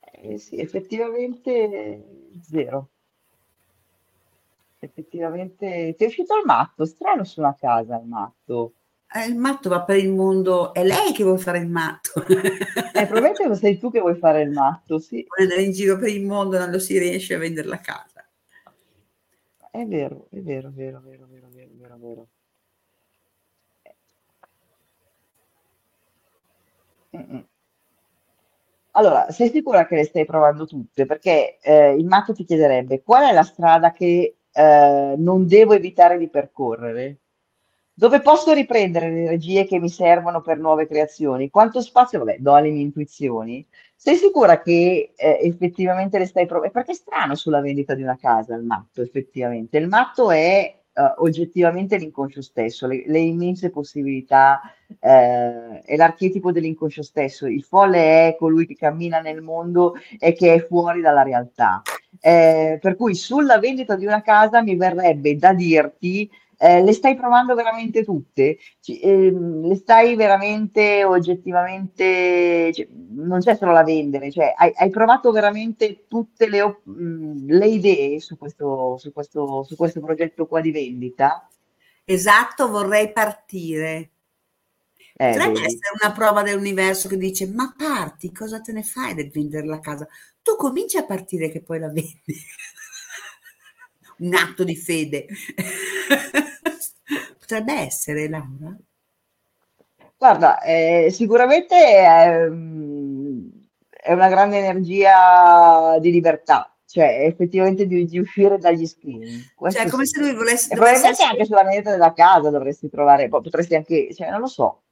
Eh, sì, effettivamente zero. Effettivamente ti è uscito il matto, strano su una casa il matto. Eh, il matto va per il mondo, è lei che vuole fare il matto. Eh, probabilmente sei tu che vuoi fare il matto, sì. Vuole andare in giro per il mondo, non lo si riesce a vendere la casa. È vero, è vero, vero, vero, vero, vero, è vero, è vero. Mm-mm. Allora, sei sicura che le stai provando tutte? Perché eh, il matto ti chiederebbe qual è la strada che eh, non devo evitare di percorrere? Dove posso riprendere le energie che mi servono per nuove creazioni? Quanto spazio? Vabbè, do alle mie intuizioni. Sei sicura che eh, effettivamente le stai provando? Perché è strano sulla vendita di una casa il matto, effettivamente. Il matto è eh, oggettivamente l'inconscio stesso, le, le immense possibilità, eh, è l'archetipo dell'inconscio stesso. Il folle è colui che cammina nel mondo e che è fuori dalla realtà. Eh, per cui sulla vendita di una casa mi verrebbe da dirti eh, le stai provando veramente tutte? Ci- ehm, le stai veramente oggettivamente, cioè, non c'è solo la vendere, cioè hai, hai provato veramente tutte le, op- mh, le idee su questo, su questo, su questo progetto qua di vendita? Esatto, vorrei partire. Eh, Potrebbe vedi. essere una prova dell'universo che dice: Ma parti, cosa te ne fai del vendere la casa? Tu cominci a partire che poi la vendi. Un atto di fede. Potrebbe essere, Laura. Guarda, eh, sicuramente è, mm, è una grande energia di libertà, cioè effettivamente di, di uscire dagli schemi. Cioè, Questo è come sì. se lui volesse, E probabilmente essere anche sulla vendita della casa dovresti trovare, poi potresti anche, cioè non lo so,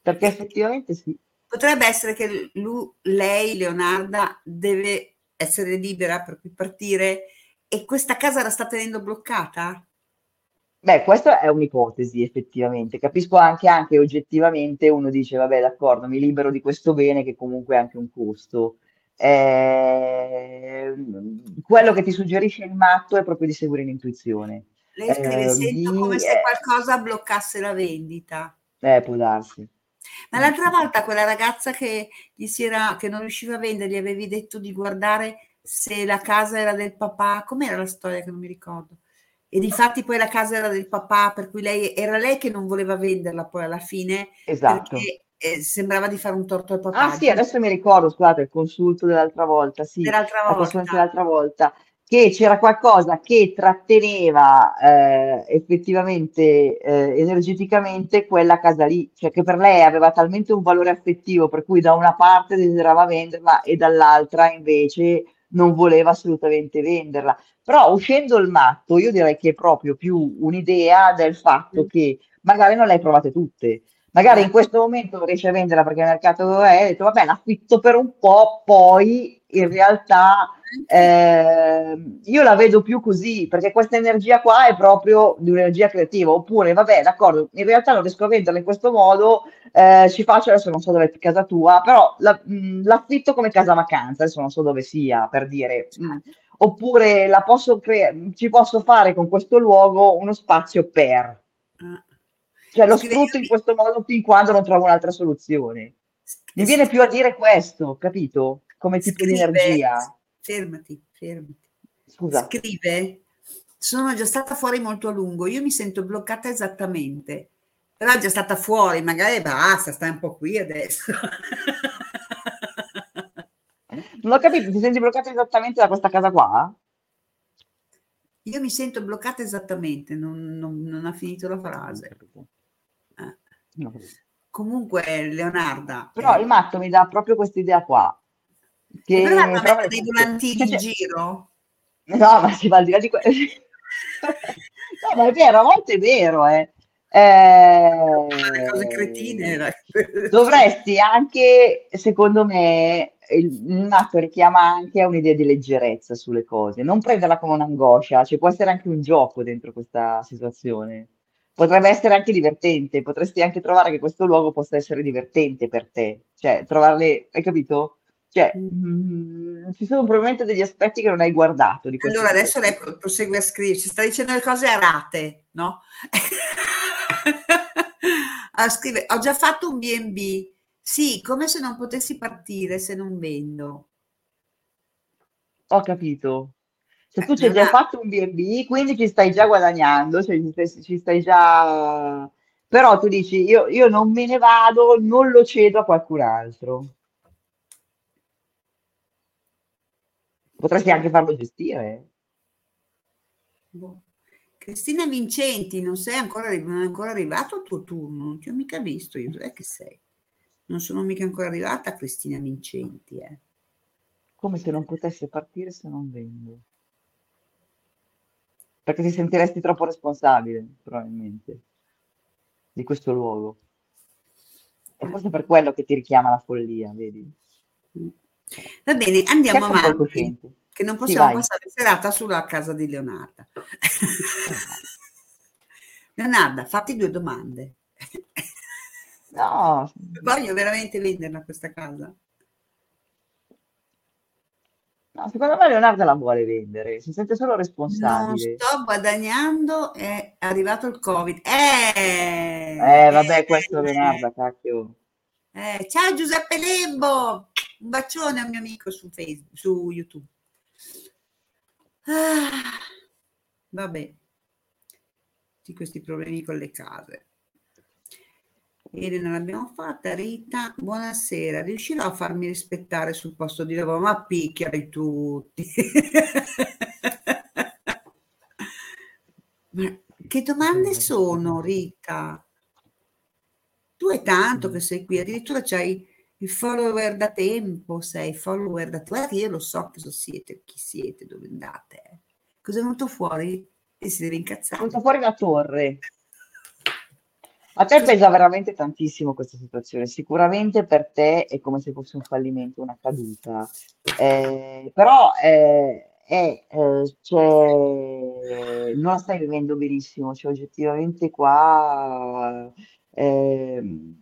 perché effettivamente sì. Potrebbe essere che lui, lei, Leonarda, deve essere libera per cui partire e questa casa la sta tenendo bloccata? Beh, questa è un'ipotesi effettivamente. Capisco anche, anche oggettivamente uno dice, vabbè, d'accordo, mi libero di questo bene che comunque ha anche un costo. Ehm, quello che ti suggerisce il matto è proprio di seguire l'intuizione. Lei scrive: Eh, Sento di, come se eh, qualcosa bloccasse la vendita. eh, può darsi. Ma l'altra volta quella ragazza che, gli si era, che non riusciva a vendere, gli avevi detto di guardare se la casa era del papà. Com'era la storia che non mi ricordo? E difatti poi la casa era del papà, per cui lei era lei che non voleva venderla poi alla fine Esatto. perché eh, sembrava di fare un torto al Ah papà. sì, adesso mi ricordo, scusate, il consulto dell'altra volta, sì, Dell'altra volta. dell'altra volta, che c'era qualcosa che tratteneva eh, effettivamente eh, energeticamente quella casa lì, cioè che per lei aveva talmente un valore affettivo per cui da una parte desiderava venderla e dall'altra invece non voleva assolutamente venderla. Però uscendo il matto, io direi che è proprio più un'idea del fatto che magari non le hai provate tutte. Magari in questo momento riesci a venderla perché il mercato è, hai detto vabbè, l'affitto per un po', poi in realtà eh, io la vedo più così, perché questa energia qua è proprio di un'energia creativa, oppure vabbè, d'accordo, in realtà non riesco a venderla in questo modo, eh, ci faccio, adesso non so dove è casa tua, però la, mh, l'affitto come casa vacanza, adesso non so dove sia, per dire, mh, oppure la posso crea- ci posso fare con questo luogo uno spazio per. Cioè lo sfrutto in questo modo fin quando non trovo un'altra soluzione. Mi viene più a dire questo, capito? Come tipo di Scrive, energia. fermati, fermati. Scusa. Scrive, sono già stata fuori molto a lungo, io mi sento bloccata esattamente, però è già stata fuori, magari basta, stai un po' qui adesso. Non ho capito, ti senti bloccata esattamente da questa casa qua? Io mi sento bloccata esattamente, non, non- non ha finito la frase. Eh. Comunque, Leonarda, Però eh, il matto mi dà proprio questa idea qua. Che però hanno prova- messo dei volantini in c'è- giro? No, ma si va al di là di quello. no, ma è vero, a volte è vero, eh. Eh, Le cose cretine. dai. Dovresti anche, secondo me, il, il matto richiama anche a un'idea di leggerezza sulle cose, non prenderla come un'angoscia, ci può essere anche un gioco dentro questa situazione. Potrebbe essere anche divertente, potresti anche trovare che questo luogo possa essere divertente per te, cioè trovarle, hai capito? Cioè, mm, ci sono probabilmente degli aspetti che non hai guardato di Allora adesso lei prosegue a scriverci, sta dicendo le cose errate, no? Ah, scrive, ho già fatto un B&B, sì, come se non potessi partire se non vendo. Ho capito. Se Eh, tu ci hai già ha- fatto un B&B, quindi ci stai già guadagnando, cioè ci stai già... Però tu dici, io, io non me ne vado, non lo cedo a qualcun altro. Potresti anche farlo gestire. Boh. Cristina Vincenti, non sei ancora, non è ancora arrivato il tuo turno, non ti ho mica visto, io dov'è che sei? Non sono mica ancora arrivata Cristina Vincenti, eh. Come se non potesse partire se non vendo. Perché ti sentiresti troppo responsabile, probabilmente, di questo luogo. E forse per quello che ti richiama la follia, vedi? Va bene, andiamo Certo un po' avanti, che non Sì, possiamo vai. passare serata sulla casa di Leonarda. Leonarda, fatti due domande. No, Voglio veramente venderla questa casa? no, secondo me Leonardo la vuole vendere, si sente solo Non responsabile. sto guadagnando, è arrivato il Covid. Eh, Eh, vabbè, questo eh, Leonardo, cacchio. eh, ciao Giuseppe Lembo, un bacione a mio amico su Facebook, su YouTube. Ah, vabbè, tutti questi problemi con le case. Elena l'abbiamo fatta, Rita, buonasera, riuscirò a farmi rispettare sul posto di lavoro? Ma picchiali tutti. Ma che domande sono, Rita? Tu è tanto che sei qui, addirittura c'hai il follower da tempo, sei follower da che io lo so cosa siete, chi siete, dove andate. eh. Cosa è venuto fuori? E si deve È incazzare. venuta fuori la torre. A te pesa veramente tantissimo questa situazione. Sicuramente per te è come se fosse un fallimento, una caduta. Eh, però eh, è, eh, cioè, non la stai vivendo benissimo. Cioè, oggettivamente qua ehm,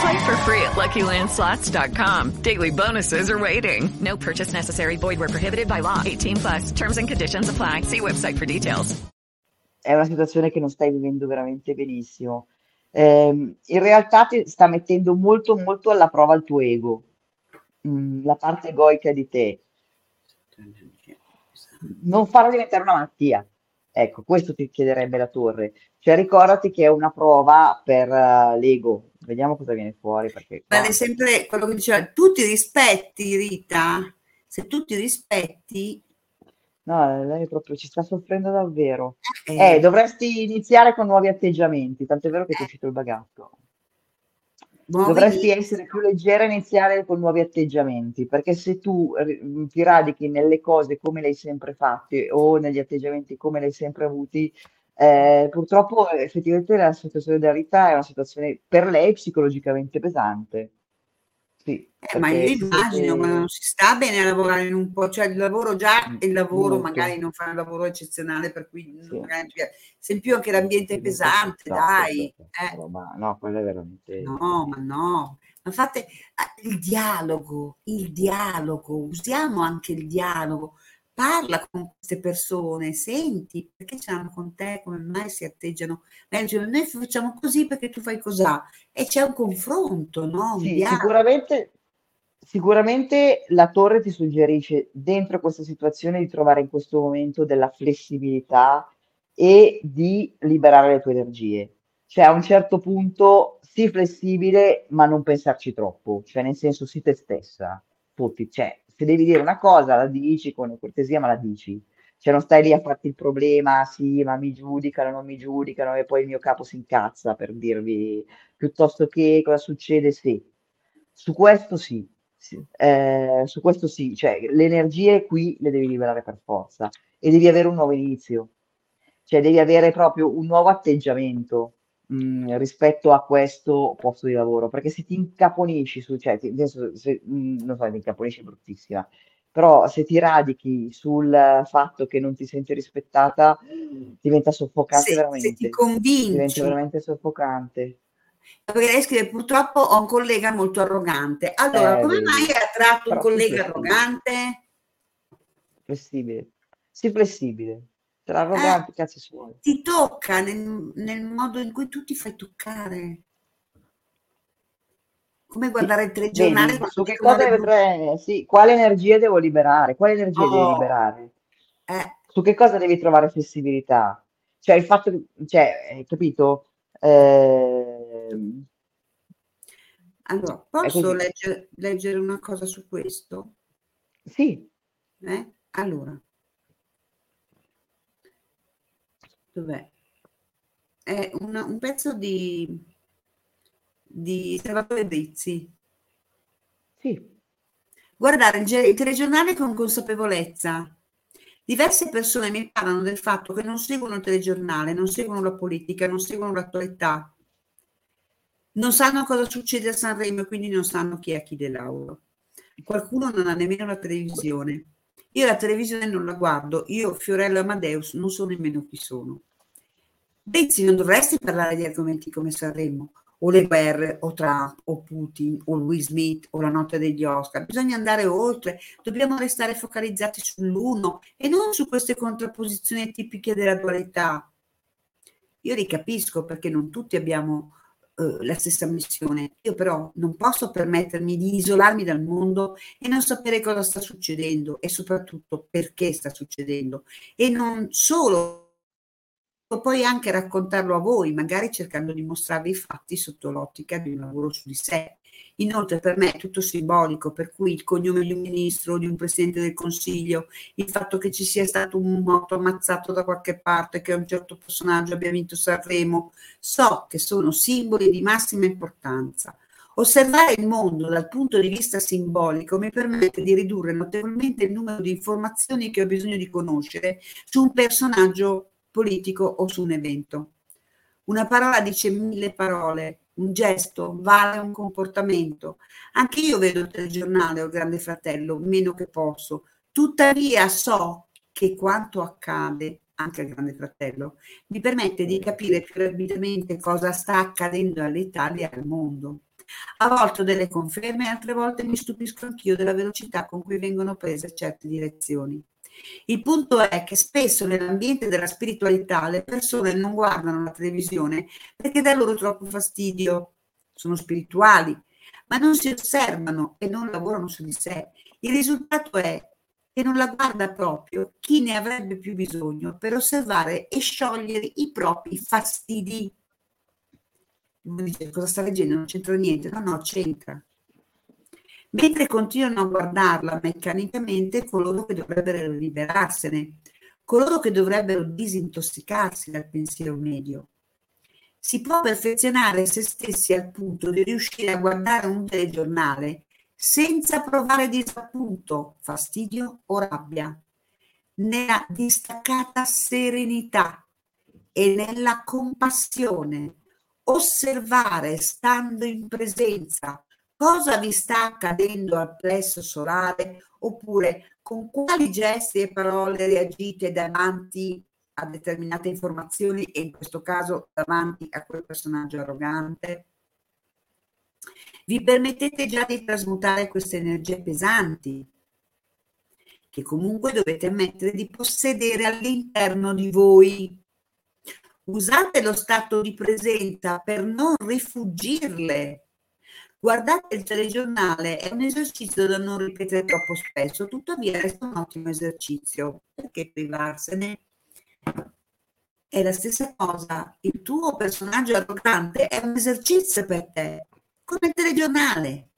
Play for free at LuckyLandSlots.com. Daily bonuses are waiting. No purchase necessary. Void where prohibited by law. 18 plus. Terms and conditions apply. See website for details. È una situazione che non stai vivendo veramente benissimo. Ehm, in realtà ti sta mettendo molto, molto alla prova il tuo ego, Mm, la parte egoica di te. Non farlo diventare una malattia. Ecco, questo ti chiederebbe la torre. Cioè, ricordati che è una prova per eh, l'ego. Vediamo cosa viene fuori. Perché qua- Vale sempre quello che diceva, tu ti rispetti Rita? Se tu ti rispetti, No, lei proprio ci sta soffrendo davvero. Eh. Eh, dovresti iniziare con nuovi atteggiamenti, tant'è vero che ti è uscito il bagatto. Nuovi- Dovresti essere più leggera e iniziare con nuovi atteggiamenti, perché se tu ri- ti radichi nelle cose come le hai sempre fatte o negli atteggiamenti come le hai sempre avuti, eh, purtroppo eh, effettivamente la situazione della Rita è una situazione per lei psicologicamente pesante. Sì, Eh, ma io immagino, siete- ma non si sta bene a lavorare in un po', cioè il lavoro già, Mm, il lavoro molto. magari non fa un lavoro eccezionale, per cui Sì. magari se in più anche l'ambiente è pesante, dai. certo. eh. Ma no, quello è veramente... No, ma no, ma fate ah, il dialogo, il dialogo, usiamo anche il dialogo. Parla con queste persone, senti perché ce l'hanno con te, come mai si atteggiano. Dicono, noi facciamo così perché tu fai cosà. E c'è un confronto, no? Un Sì, sicuramente, sicuramente la torre ti suggerisce dentro questa situazione di trovare in questo momento della flessibilità e di liberare le tue energie. Cioè a un certo punto sii flessibile, ma non pensarci troppo, cioè nel senso sii te stessa. Tutti, cioè, se devi dire una cosa la dici con cortesia, ma la dici. Cioè non stai lì a farti il problema, sì, ma mi giudicano, non mi giudicano, e poi il mio capo si incazza per dirvi piuttosto che cosa succede se. Su questo sì, sì. Eh, su questo sì, cioè le energie qui le devi liberare per forza e devi avere un nuovo inizio, cioè devi avere proprio un nuovo atteggiamento mh, rispetto a questo posto di lavoro, perché se ti incaponisci su, cioè ti- adesso, se, mh, non so, ti incaponisci è bruttissima, però se ti radichi sul fatto che non ti senti rispettata, diventa soffocante Se, se veramente, ti diventa convinci, veramente soffocante. perché lei scrive purtroppo ho un collega molto arrogante. Allora, Eh, come mai ha tratto un collega flessibile. arrogante? Flessibile. Sii flessibile. Se Eh, l'arrogante, cazzi suoi. ti tocca nel, nel modo in cui tu ti fai toccare. Come guardare il telegiornale Vedi, su che cosa deve tre- sì, quale energia devo liberare? Quale energia devi Oh, liberare? eh, Su che cosa devi trovare flessibilità? Cioè, il fatto cioè, hai capito? Ehm, allora, posso leggere, leggere una cosa su questo? Sì, Eh? Allora, dov'è? È una- un pezzo di, di Salvatore Brizzi. sì, Guardare il, il telegiornale con consapevolezza. Diverse persone mi parlano del fatto che non seguono il telegiornale, non seguono la politica, non seguono l'attualità, non sanno cosa succede a Sanremo e quindi non sanno chi è Achille Lauro. Qualcuno non ha nemmeno la televisione. Io la televisione non la guardo, io Fiorello Amadeus non so nemmeno chi sono. Bensì non dovresti parlare di argomenti come Sanremo, o le guerre, o Trump, o Putin, o Will Smith, o la notte degli Oscar. Bisogna andare oltre, dobbiamo restare focalizzati sull'uno e non su queste contrapposizioni tipiche della dualità. Io li capisco perché non tutti abbiamo eh, la stessa missione. Io però non posso permettermi di isolarmi dal mondo e non sapere cosa sta succedendo e soprattutto perché sta succedendo. E non solo poi anche raccontarlo a voi, magari cercando di mostrarvi i fatti sotto l'ottica di un lavoro su di sé. Inoltre per me è tutto simbolico, per cui il cognome di un ministro, di un presidente del consiglio, il fatto che ci sia stato un morto ammazzato da qualche parte, che un certo personaggio abbia vinto Sanremo, so che sono simboli di massima importanza. Osservare il mondo dal punto di vista simbolico mi permette di ridurre notevolmente il numero di informazioni che ho bisogno di conoscere su un personaggio politico o su un evento. Una parola dice mille parole, un gesto vale un comportamento. Anche io vedo il telegiornale o il Grande Fratello, meno che posso. Tuttavia so che quanto accade anche al Grande Fratello mi permette di capire più rapidamente cosa sta accadendo all'Italia e al mondo. A volte ho delle conferme, altre volte mi stupisco anch'io della velocità con cui vengono prese certe direzioni. Il punto è che spesso nell'ambiente della spiritualità le persone non guardano la televisione perché dà loro troppo fastidio. Sono spirituali, ma non si osservano e non lavorano su di sé. Il risultato è che non la guarda proprio chi ne avrebbe più bisogno per osservare e sciogliere i propri fastidi. Uno dice cosa sta leggendo? Non c'entra niente. No, no, c'entra mentre continuano a guardarla meccanicamente coloro che dovrebbero liberarsene, coloro che dovrebbero disintossicarsi dal pensiero medio. Si può perfezionare se stessi al punto di riuscire a guardare un telegiornale senza provare disappunto, fastidio o rabbia, nella distaccata serenità e nella compassione, osservare stando in presenza cosa vi sta accadendo al plesso solare oppure con quali gesti e parole reagite davanti a determinate informazioni e in questo caso davanti a quel personaggio arrogante. Vi permettete già di trasmutare queste energie pesanti che comunque dovete ammettere di possedere all'interno di voi. Usate lo stato di presenza per non rifugirle Guardate il telegiornale, è un esercizio da non ripetere troppo spesso, tuttavia resta un ottimo esercizio. Perché privarsene? È la stessa cosa, il tuo personaggio arrogante è un esercizio per te, come il telegiornale.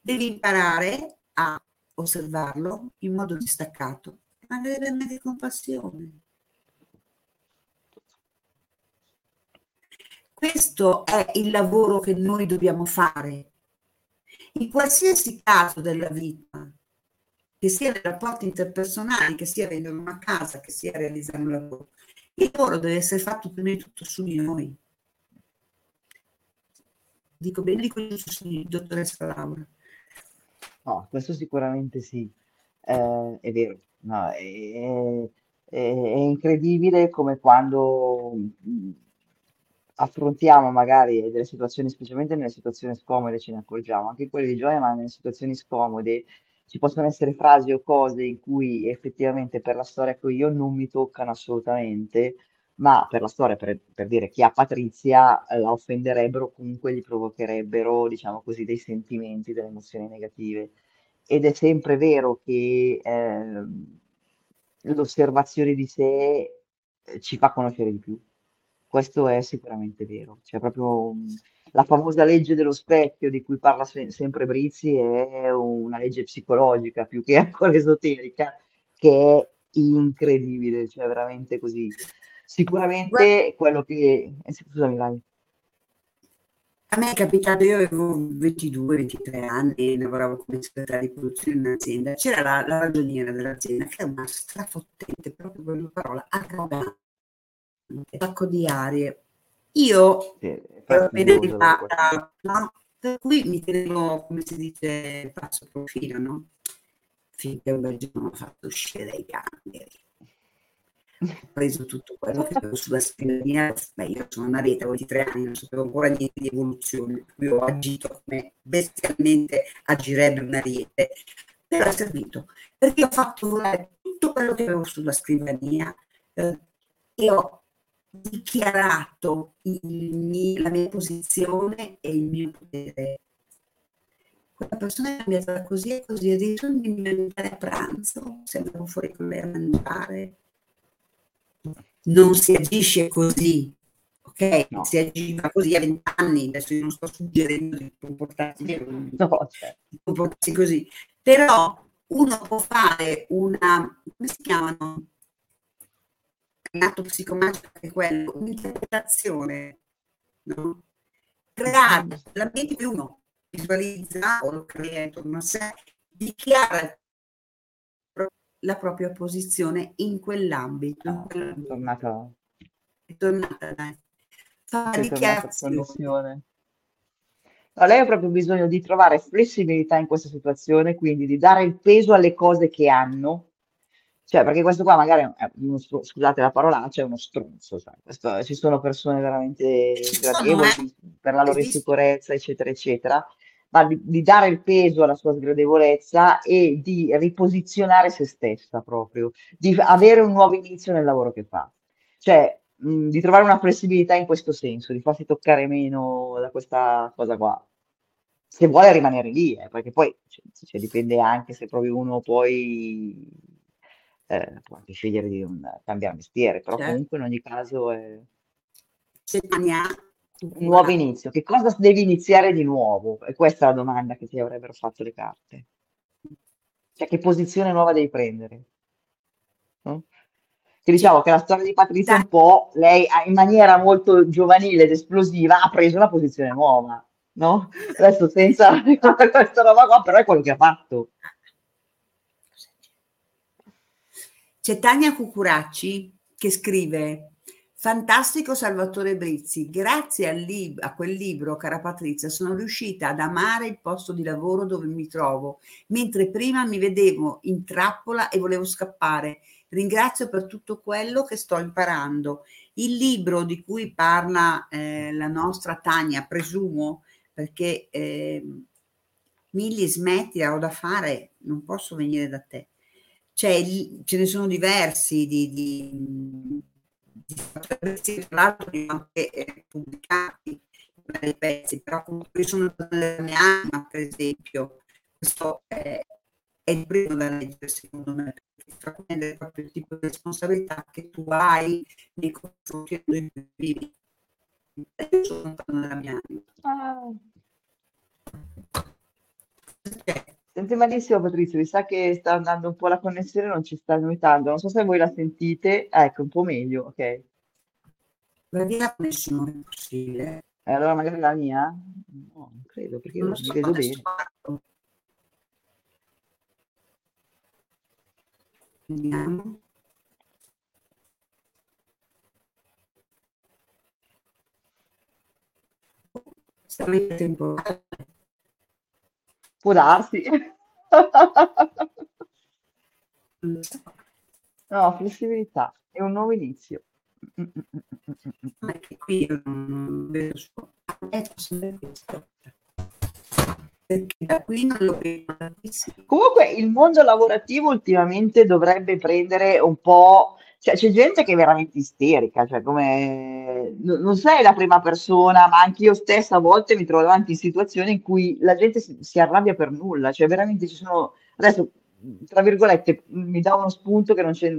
Devi imparare a osservarlo in modo distaccato, ma deve avere compassione. Questo è il lavoro che noi dobbiamo fare in qualsiasi caso della vita, che sia nei rapporti interpersonali, che sia vendere una casa, che sia realizzare un lavoro, il lavoro deve essere fatto prima di tutto su di noi. Dico bene, dico su di dottoressa Laura. No, questo sicuramente sì, eh, è vero. No, è, è, è incredibile come quando affrontiamo magari delle situazioni, specialmente nelle situazioni scomode ce ne accorgiamo, anche quelle di gioia, ma nelle situazioni scomode ci possono essere frasi o cose in cui effettivamente per la storia che io non mi toccano assolutamente, ma per la storia, per, per dire chi ha Patrizia, eh, la offenderebbero, comunque gli provocherebbero, diciamo così, dei sentimenti, delle emozioni negative. Ed è sempre vero che eh, l'osservazione di sé eh, ci fa conoscere di più. Questo è sicuramente vero. C'è proprio mh, la famosa legge dello specchio di cui parla se- sempre Brizzi è una legge psicologica più che ancora esoterica, che è incredibile, cioè veramente così. Sicuramente quello che... eh, scusami, vai. A me è capitato, io avevo 22-23 anni, lavoravo come segretaria di produzione in un'azienda, c'era la, la ragioniera dell'azienda che è una strafottente, proprio quella parola, arrogante un sacco di arie. Io Sì, da arrivata, no? Per cui mi tenevo, come si dice, passo profilo, no? Finché un bel giorno ha fatto uscire dai gangheri. Ho preso tutto quello che avevo sulla scrivania. Beh, io sono una rete, avevo 23 anni, non sapevo ancora niente di evoluzione, per cui ho agito come bestialmente agirebbe una rete. Però è servito, perché ho fatto volare tutto quello che avevo sulla scrivania eh, e ho dichiarato il, la mia posizione e il mio potere. Quella persona è cambiata così e così, addirittura mi diventare a pranzo, se andavo fuori con lei a mangiare. Non si agisce così, ok? No. Si agiva così a vent'anni, adesso io non sto suggerendo di comportarsi, No, cioè, di comportarsi così, però uno può fare una, come si chiamano? L'atto psicomagico è quello, un'interpretazione, no? Creare l'ambiente che uno visualizza o lo crea intorno a sé, dichiara la propria posizione in quell'ambito. in quell'ambito. tornata è tornata, dai. Fa è tornata dichiarazione. No, lei ha proprio bisogno di trovare flessibilità in questa situazione, quindi di dare il peso alle cose che hanno, cioè perché questo qua magari è uno scusate la parolaccia, è uno stronzo. Questo- ci sono persone veramente sgradevoli eh. per la loro insicurezza, eccetera, eccetera, ma di, di dare il peso alla sua sgradevolezza e di riposizionare se stessa proprio, di avere un nuovo inizio nel lavoro che fa. Cioè, mh, di trovare una flessibilità in questo senso, di farsi toccare meno da questa cosa qua. Se vuole rimanere lì, eh, perché poi cioè, cioè, dipende anche se proprio uno poi eh, può anche scegliere di non cambiare mestiere, però Certo. comunque in ogni caso è un nuovo inizio. Che cosa devi iniziare di nuovo? E questa è la domanda che ti avrebbero fatto le carte. Cioè, che posizione nuova devi prendere? No? Che diciamo che la storia di Patrizia un po', lei ha- in maniera molto giovanile ed esplosiva ha preso una posizione nuova, no? Adesso senza questa roba qua, però è quello che ha fatto. C'è Tania Cucuracci che scrive Fantastico Salvatore Brizzi, grazie lib- a quel libro, cara Patrizia, sono riuscita ad amare il posto di lavoro dove mi trovo, mentre prima mi vedevo in trappola e volevo scappare. Ringrazio per tutto quello che sto imparando. Il libro di cui parla eh, la nostra Tania, presumo, perché eh, Migli smetti, ho da fare, non posso venire da te. Cioè, ce ne sono diversi di, di, di tra l'altro li ho anche eh, pubblicati vari pezzi, però comunque io sono della mia anima, per esempio, questo è, è il primo da leggere secondo me, perché prendere proprio il tipo di responsabilità che tu hai nei confronti di cui vivi. Io sono della mia anima. Senti malissimo Patrizia, mi sa che sta andando un po' la connessione, non ci sta notando. Non so se voi la sentite. Ah, ecco, un po' meglio, ok. La connessione è possibile? E allora magari la mia? No, non credo, perché io Non mi so, vedo bene. Vediamo. Siamo in tempo. Può darsi. No, flessibilità è un nuovo inizio. Mm, mm, mm, mm, mm, mm. Ma è che qui non vedo. Eh, sempre questo. Perché da qui non lo vedo. Comunque il mondo lavorativo ultimamente dovrebbe prendere un po', cioè c'è gente che è veramente isterica, cioè come no- non sei la prima persona, ma anche io stessa a volte mi trovo davanti in situazioni in cui la gente si, si arrabbia per nulla, cioè veramente ci sono, adesso tra virgolette mi dà uno spunto che non c'è,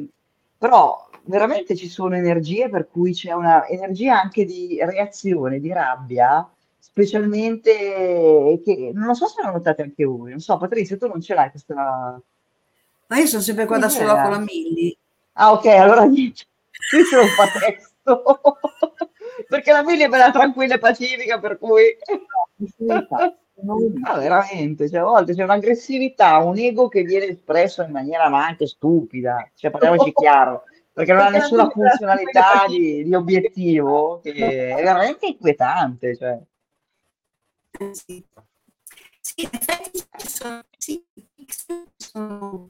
però veramente ci sono energie per cui c'è una energia anche di reazione, di rabbia, specialmente che non lo so se lo notate anche voi, non so, Patrizia, tu non ce l'hai questa Ma io sono sempre qua da sola con la Milli. Ah, ok, allora niente. Qui se lo fa testo. Perché la Milly è bella tranquilla e pacifica, per cui... Ah, veramente, cioè, a volte c'è un'aggressività, un ego che viene espresso in maniera ma anche stupida, cioè parliamoci chiaro, perché non ha nessuna funzionalità di, di obiettivo, che è veramente inquietante, cioè. Sì. Sì, in effetti ci sono,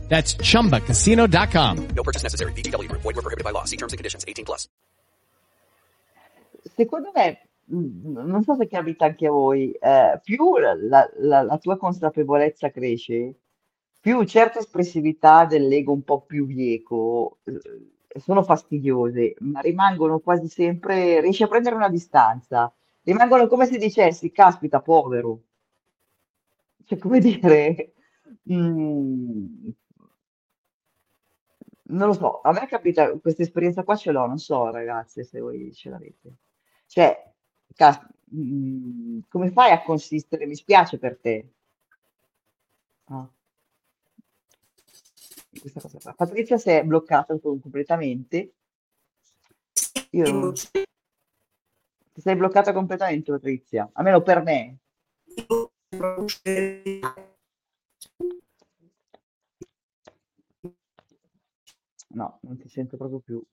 That's chumbacasino.com. No purchase necessary. VGW Group. Void were prohibited by law. See terms and conditions. 18 plus. Secondo me, mh, non so se capita anche a voi, eh, più la, la- la- tua consapevolezza cresce, più certe espressività dell'ego un po' più bieco eh, sono fastidiose, ma rimangono quasi sempre, riesci a prendere una distanza, rimangono come se dicessi, caspita, povero. Cioè, come dire, mm, non lo so, a me capita, questa esperienza qua ce l'ho, non so ragazze se voi ce l'avete. Cioè, cas- mm, come fai a consistere? Mi spiace per te. Ah, questa cosa qua. Patrizia si è bloccata com- completamente. Io... Ti sei bloccata completamente, Patrizia. Almeno per me. No, non ti sento proprio più.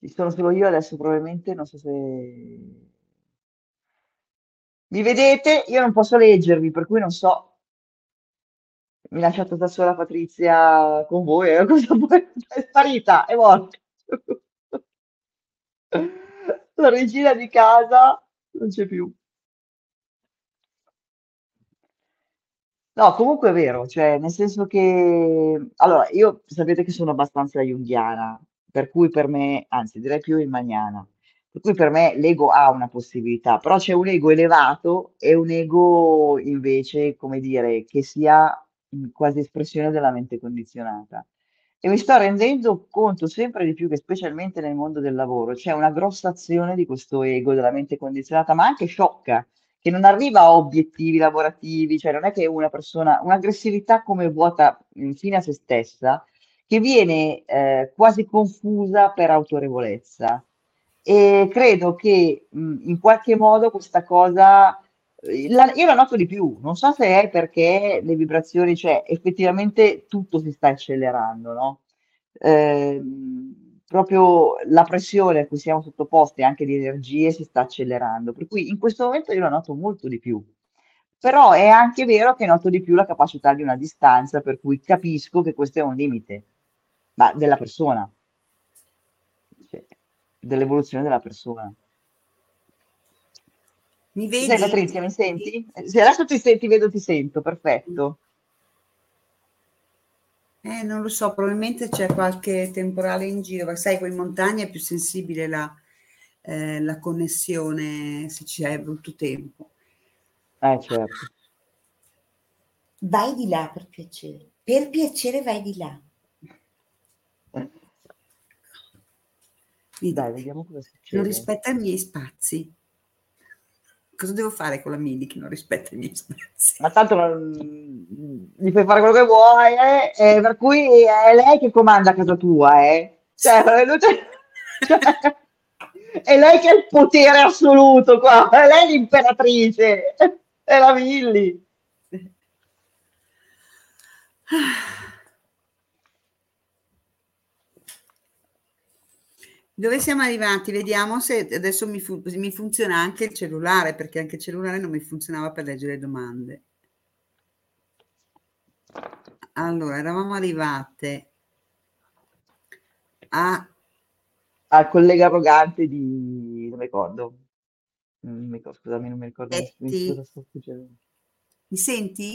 Ci sono solo io adesso, probabilmente, non so se... Mi vedete? Io non posso leggervi, per cui non so. Mi lasciate da sola Patrizia con voi, eh, cosa vuoi? È sparita, è morta. La regina di casa non c'è più. No, comunque è vero, cioè nel senso che allora io sapete che sono abbastanza junghiana, per cui per me, anzi direi più hegeliana, per cui per me l'ego ha una possibilità, però c'è un ego elevato e un ego invece, come dire, che sia quasi espressione della mente condizionata. E mi sto rendendo conto sempre di più che specialmente nel mondo del lavoro c'è una grossa azione di questo ego della mente condizionata, ma anche sciocca che non arriva a obiettivi lavorativi, cioè non è che una persona, un'aggressività come vuota mh, fine a se stessa, che viene eh, quasi confusa per autorevolezza. E credo che mh, in qualche modo questa cosa, eh, la- io la noto di più, non so se è perché le vibrazioni, cioè effettivamente tutto si sta accelerando, no? Ehm, proprio la pressione a cui siamo sottoposti anche di energie si sta accelerando, per cui in questo momento io la noto molto di più. Però è anche vero che noto di più la capacità di una distanza, per cui capisco che questo è un limite, ma della persona, cioè, dell'evoluzione della persona. Mi Ci sei vedi? Patrizia, mi senti? Eh, Se adesso ti senti, vedo, ti sento, perfetto. Eh, non lo so, probabilmente c'è qualche temporale in giro, perché sai, qui in montagna è più sensibile la, eh, la connessione se c'è brutto tempo. Eh, certo. Vai di là per piacere. Per piacere vai di là. Dai, vediamo cosa non succede. rispetta i miei spazi. Cosa devo fare con la Mini che non rispetta i miei spazi? Ma tanto non- gli puoi fare quello che vuoi, eh? Eh, per cui è lei che comanda a casa tua, eh? Cioè, cioè, è lei che ha il potere assoluto qua, è lei l'imperatrice, è la Milli. Dove siamo arrivati? Vediamo se adesso mi, fu- mi funziona anche il cellulare, perché anche il cellulare non mi funzionava per leggere le domande. Allora, eravamo arrivate a Al collega arrogante di... non mi ricordo. Non mi ricordo, scusami, non mi ricordo cosa succedendo. Mi senti?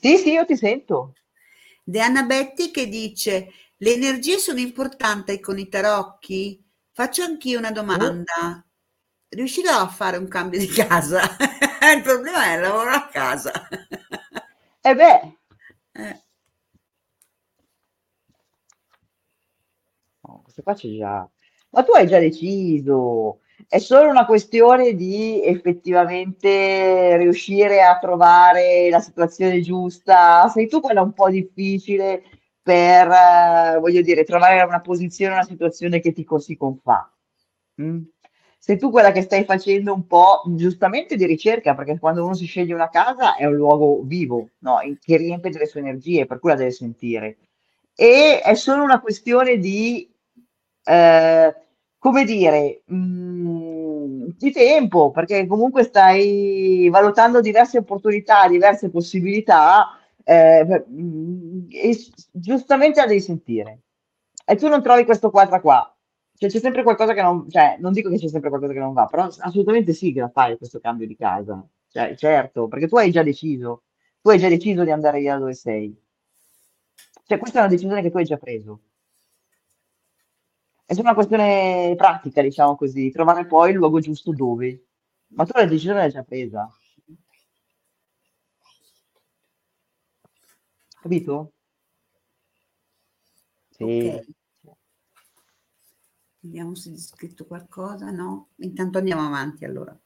Sì, sì, io ti sento. Deanna Betti che dice: Le energie sono importanti con i tarocchi? Faccio anch'io una domanda. Riuscirò a fare un cambio di casa? Il problema è il lavoro a casa. E beh, Eh, No, questo qua c'è già. Ma tu hai già deciso. È solo una questione di effettivamente riuscire a trovare la situazione giusta. Sei tu quella un po' difficile per, eh, voglio dire, trovare una posizione, una situazione che ti così confà. Mm? Sei tu quella che stai facendo un po' giustamente di ricerca, perché quando uno si sceglie una casa è un luogo vivo, no? Che riempie delle sue energie, per cui la deve sentire e è solo una questione di, eh, come dire, mh, mm, di tempo, perché comunque stai valutando diverse opportunità, diverse possibilità, eh, mm, e giustamente la devi sentire. E tu non trovi questo quadro qua. Cioè, c'è sempre qualcosa che non, cioè, non dico che c'è sempre qualcosa che non va, però assolutamente sì che la fai questo cambio di casa. Cioè, certo, perché tu hai già deciso, tu hai già deciso di andare via dove sei. Cioè, questa è una decisione che tu hai già preso. È solo una questione pratica, diciamo così, trovare poi il luogo giusto dove. Ma tu la decisione l'hai già presa, capito? Sì. Ok, vediamo se c'è scritto qualcosa. No? Intanto andiamo avanti allora.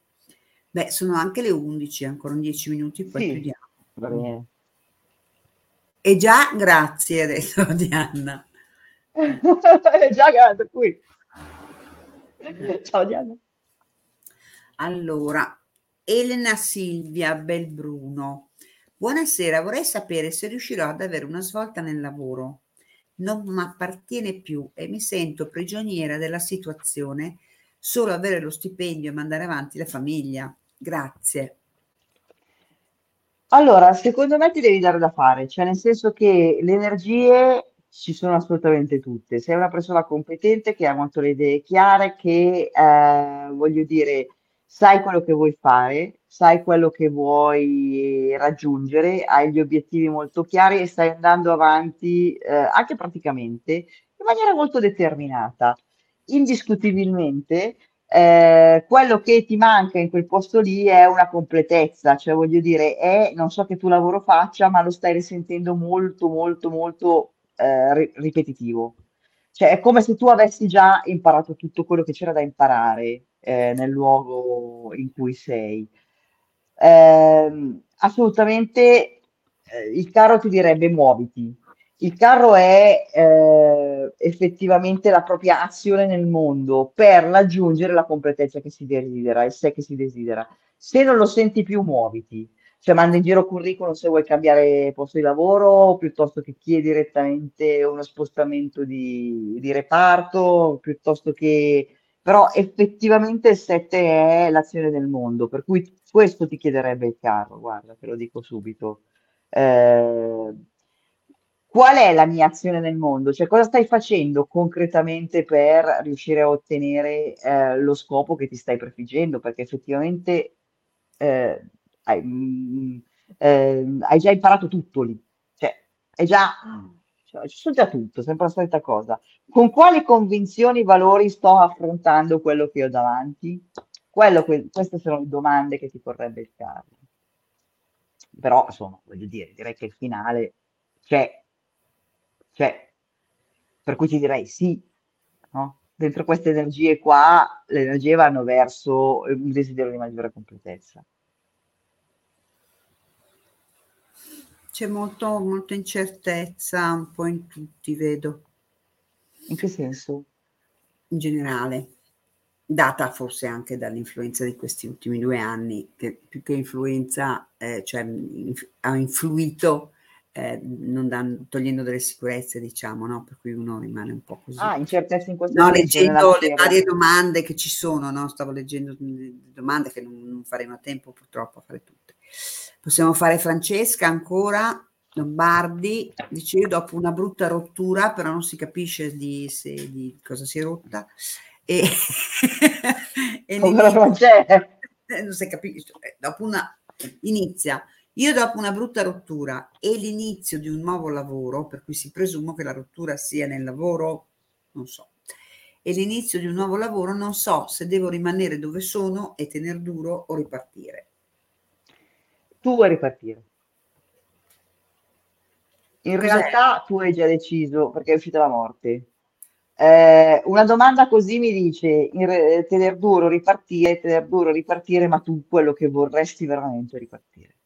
Beh, sono anche le 11, ancora 10 minuti, poi Sì, chiudiamo. va bene. E già, grazie adesso Diana. Già, grazie, qui. Ciao Diana. Allora, Elena Silvia Belbruno. Buonasera, vorrei sapere se riuscirò ad avere una svolta nel lavoro. Non mi appartiene più e mi sento prigioniera della situazione, solo avere lo stipendio e mandare avanti la famiglia. Grazie. Allora, secondo me ti devi dare da fare, cioè nel senso che le energie ci sono assolutamente tutte. Sei una persona competente che ha molto le idee chiare, che eh, voglio dire, sai quello che vuoi fare, sai quello che vuoi raggiungere, hai gli obiettivi molto chiari e stai andando avanti eh, anche praticamente in maniera molto determinata. Indiscutibilmente. Eh, quello che ti manca in quel posto lì è una completezza, cioè voglio dire, è, non so che tu lavoro faccia, ma lo stai risentendo molto, molto, molto eh, ri- ripetitivo. Cioè è come se tu avessi già imparato tutto quello che c'era da imparare eh, nel luogo in cui sei. Ehm, assolutamente eh, il carro ti direbbe muoviti. Il carro è eh, effettivamente la propria azione nel mondo per raggiungere la completezza che si desidera, il sé che si desidera. Se non lo senti più, muoviti. Cioè, manda in giro curriculum se vuoi cambiare posto di lavoro, piuttosto che chiedi direttamente uno spostamento di, di reparto, piuttosto che... Però effettivamente il 7 è l'azione del mondo, per cui questo ti chiederebbe il carro, guarda, te lo dico subito. Eh, qual è la mia azione nel mondo? Cioè, cosa stai facendo concretamente per riuscire a ottenere eh, lo scopo che ti stai prefiggendo? Perché effettivamente eh, hai, mm, eh, hai già imparato tutto lì, cioè, è già, cioè, ci sono già tutto, sempre la solita cosa. Con quali convinzioni e valori sto affrontando quello che ho davanti? Quello que- queste sono le domande che ti porrebbe il carro. Però, insomma, voglio dire, direi che il finale c'è, c'è. Per cui ti direi sì, no? Dentro queste energie qua, le energie vanno verso un desiderio di maggiore completezza. C'è molto, molta incertezza un po' in tutti, vedo. In che senso? In generale, data forse anche dall'influenza di questi ultimi due anni, che più che influenza, eh, cioè inf- ha influito eh, non dan- togliendo delle sicurezze, diciamo, no? Per cui uno rimane un po' così. Ah, incertezza in questo No, leggendo le varie domande che ci sono, no? Stavo leggendo le domande che non, non faremo a tempo purtroppo a fare tutte. Possiamo fare Francesca ancora, Lombardi, dice io dopo una brutta rottura, però non si capisce di, se, di cosa si è rotta. E, e l'inizio- Francesca. eh, non si capisce, eh, dopo una inizia io dopo una brutta rottura e l'inizio di un nuovo lavoro, per cui si presumo che la rottura sia nel lavoro, non so, e l'inizio di un nuovo lavoro, non so se devo rimanere dove sono e tener duro o ripartire. Tu vuoi ripartire. In Cos'è? realtà tu hai già deciso perché è uscita la morte. Eh, una domanda così mi dice in re- tener duro, ripartire, tener duro, ripartire, ma tu quello che vorresti veramente ripartire.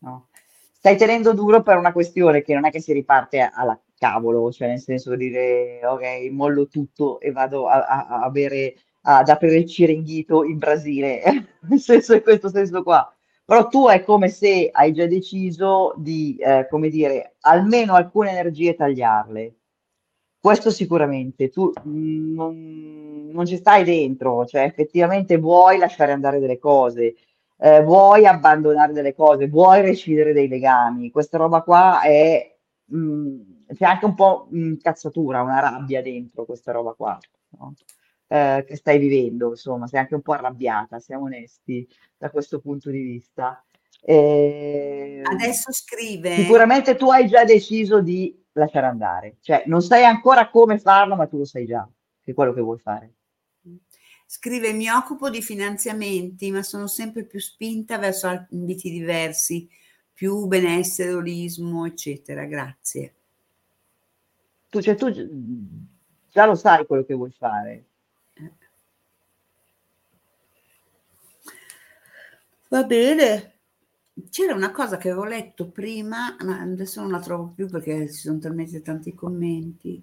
no? Stai tenendo duro per una questione che non è che si riparte alla cavolo, cioè nel senso di dire ok, mollo tutto e vado a, a- a bere, ad aprire il Cirenghito in Brasile, nel senso in questo senso qua. Però tu è come se hai già deciso di, eh, come dire, almeno alcune energie tagliarle. Questo sicuramente, tu mh, non, non ci stai dentro, cioè effettivamente vuoi lasciare andare delle cose, eh, vuoi abbandonare delle cose, vuoi recidere dei legami. Questa roba qua è, mh, c'è anche un po' mh, cazzatura, una rabbia dentro questa roba qua, no? Eh, che stai vivendo, insomma, sei anche un po' arrabbiata, siamo onesti da questo punto di vista. Eh, Adesso scrive. Sicuramente tu hai già deciso di lasciare andare, cioè non sai ancora come farlo, ma tu lo sai già, che è quello che vuoi fare. Scrive: Mi occupo di finanziamenti, ma sono sempre più spinta verso ambiti diversi, più benessere, olismo, eccetera. Grazie. Tu, cioè, tu già lo sai quello che vuoi fare. Va bene. C'era una cosa che avevo letto prima, ma adesso non la trovo più perché ci sono talmente tanti commenti.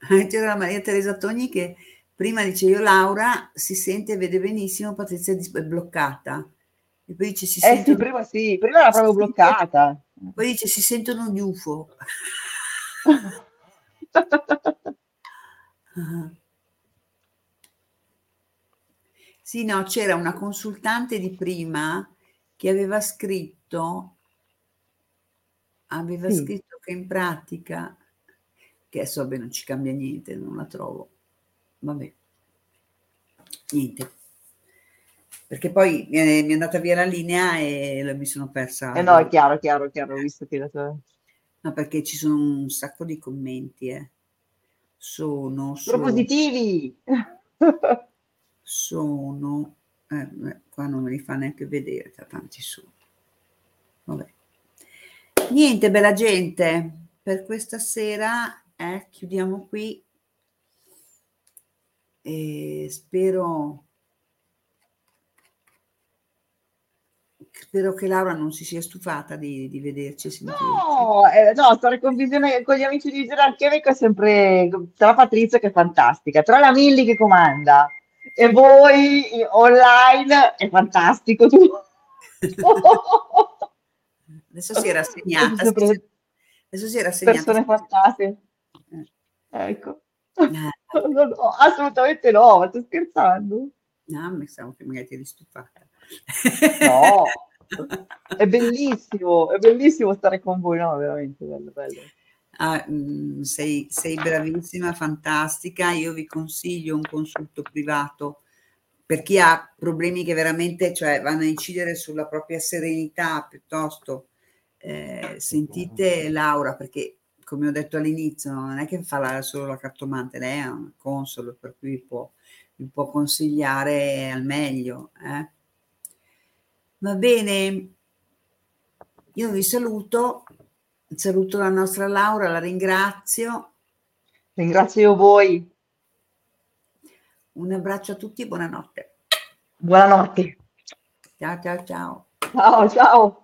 C'era Maria Teresa Togni che prima dice io Laura si sente e vede benissimo, Patrizia è bloccata. E poi dice si Eh sente sì, prima sì, prima era proprio bloccata. Poi dice si sentono gli UFO. Ah. Sì, no, c'era una consultante di prima che aveva scritto, aveva Sì. scritto che in pratica, che adesso vabbè non ci cambia niente, non la trovo, vabbè, niente, perché poi mi è, mi è andata via la linea e la- mi sono persa. Eh no, è chiaro, chiaro, chiaro, ho visto che la tua... No, perché ci sono un sacco di commenti, eh. Sono, sono, Propositivi! sono, eh, qua non me li fa neanche vedere, tra tanti sono. Vabbè. Niente, bella gente, per questa sera eh, chiudiamo qui e spero spero che Laura non si sia stufata di, di vederci sentirci. No, eh, no, stare con visione con gli amici di Gerarchiamico è sempre tra Patrizia che è fantastica, tra la Milli che comanda e voi eh, online è fantastico. Tu. Adesso si è rassegnata. Adesso si è rassegnata. persone fantastiche. Ecco. Eh, No, no, assolutamente no, ma sto scherzando. No, mi sa che magari ti eri stufata. No, è bellissimo, è bellissimo stare con voi, no, veramente bello, bello. Ah, mm, sei, sei bravissima, fantastica. Io vi consiglio un consulto privato per chi ha problemi che veramente cioè, vanno a incidere sulla propria serenità piuttosto. eh, sentite Laura perché come ho detto all'inizio non è che fa la- solo la cartomante lei è un console per cui può, vi può consigliare al meglio eh. Va bene. Io vi saluto saluto la nostra Laura la ringrazio. Ringrazio voi, un abbraccio a tutti buonanotte. Buonanotte. ciao ciao ciao. Ciao, ciao.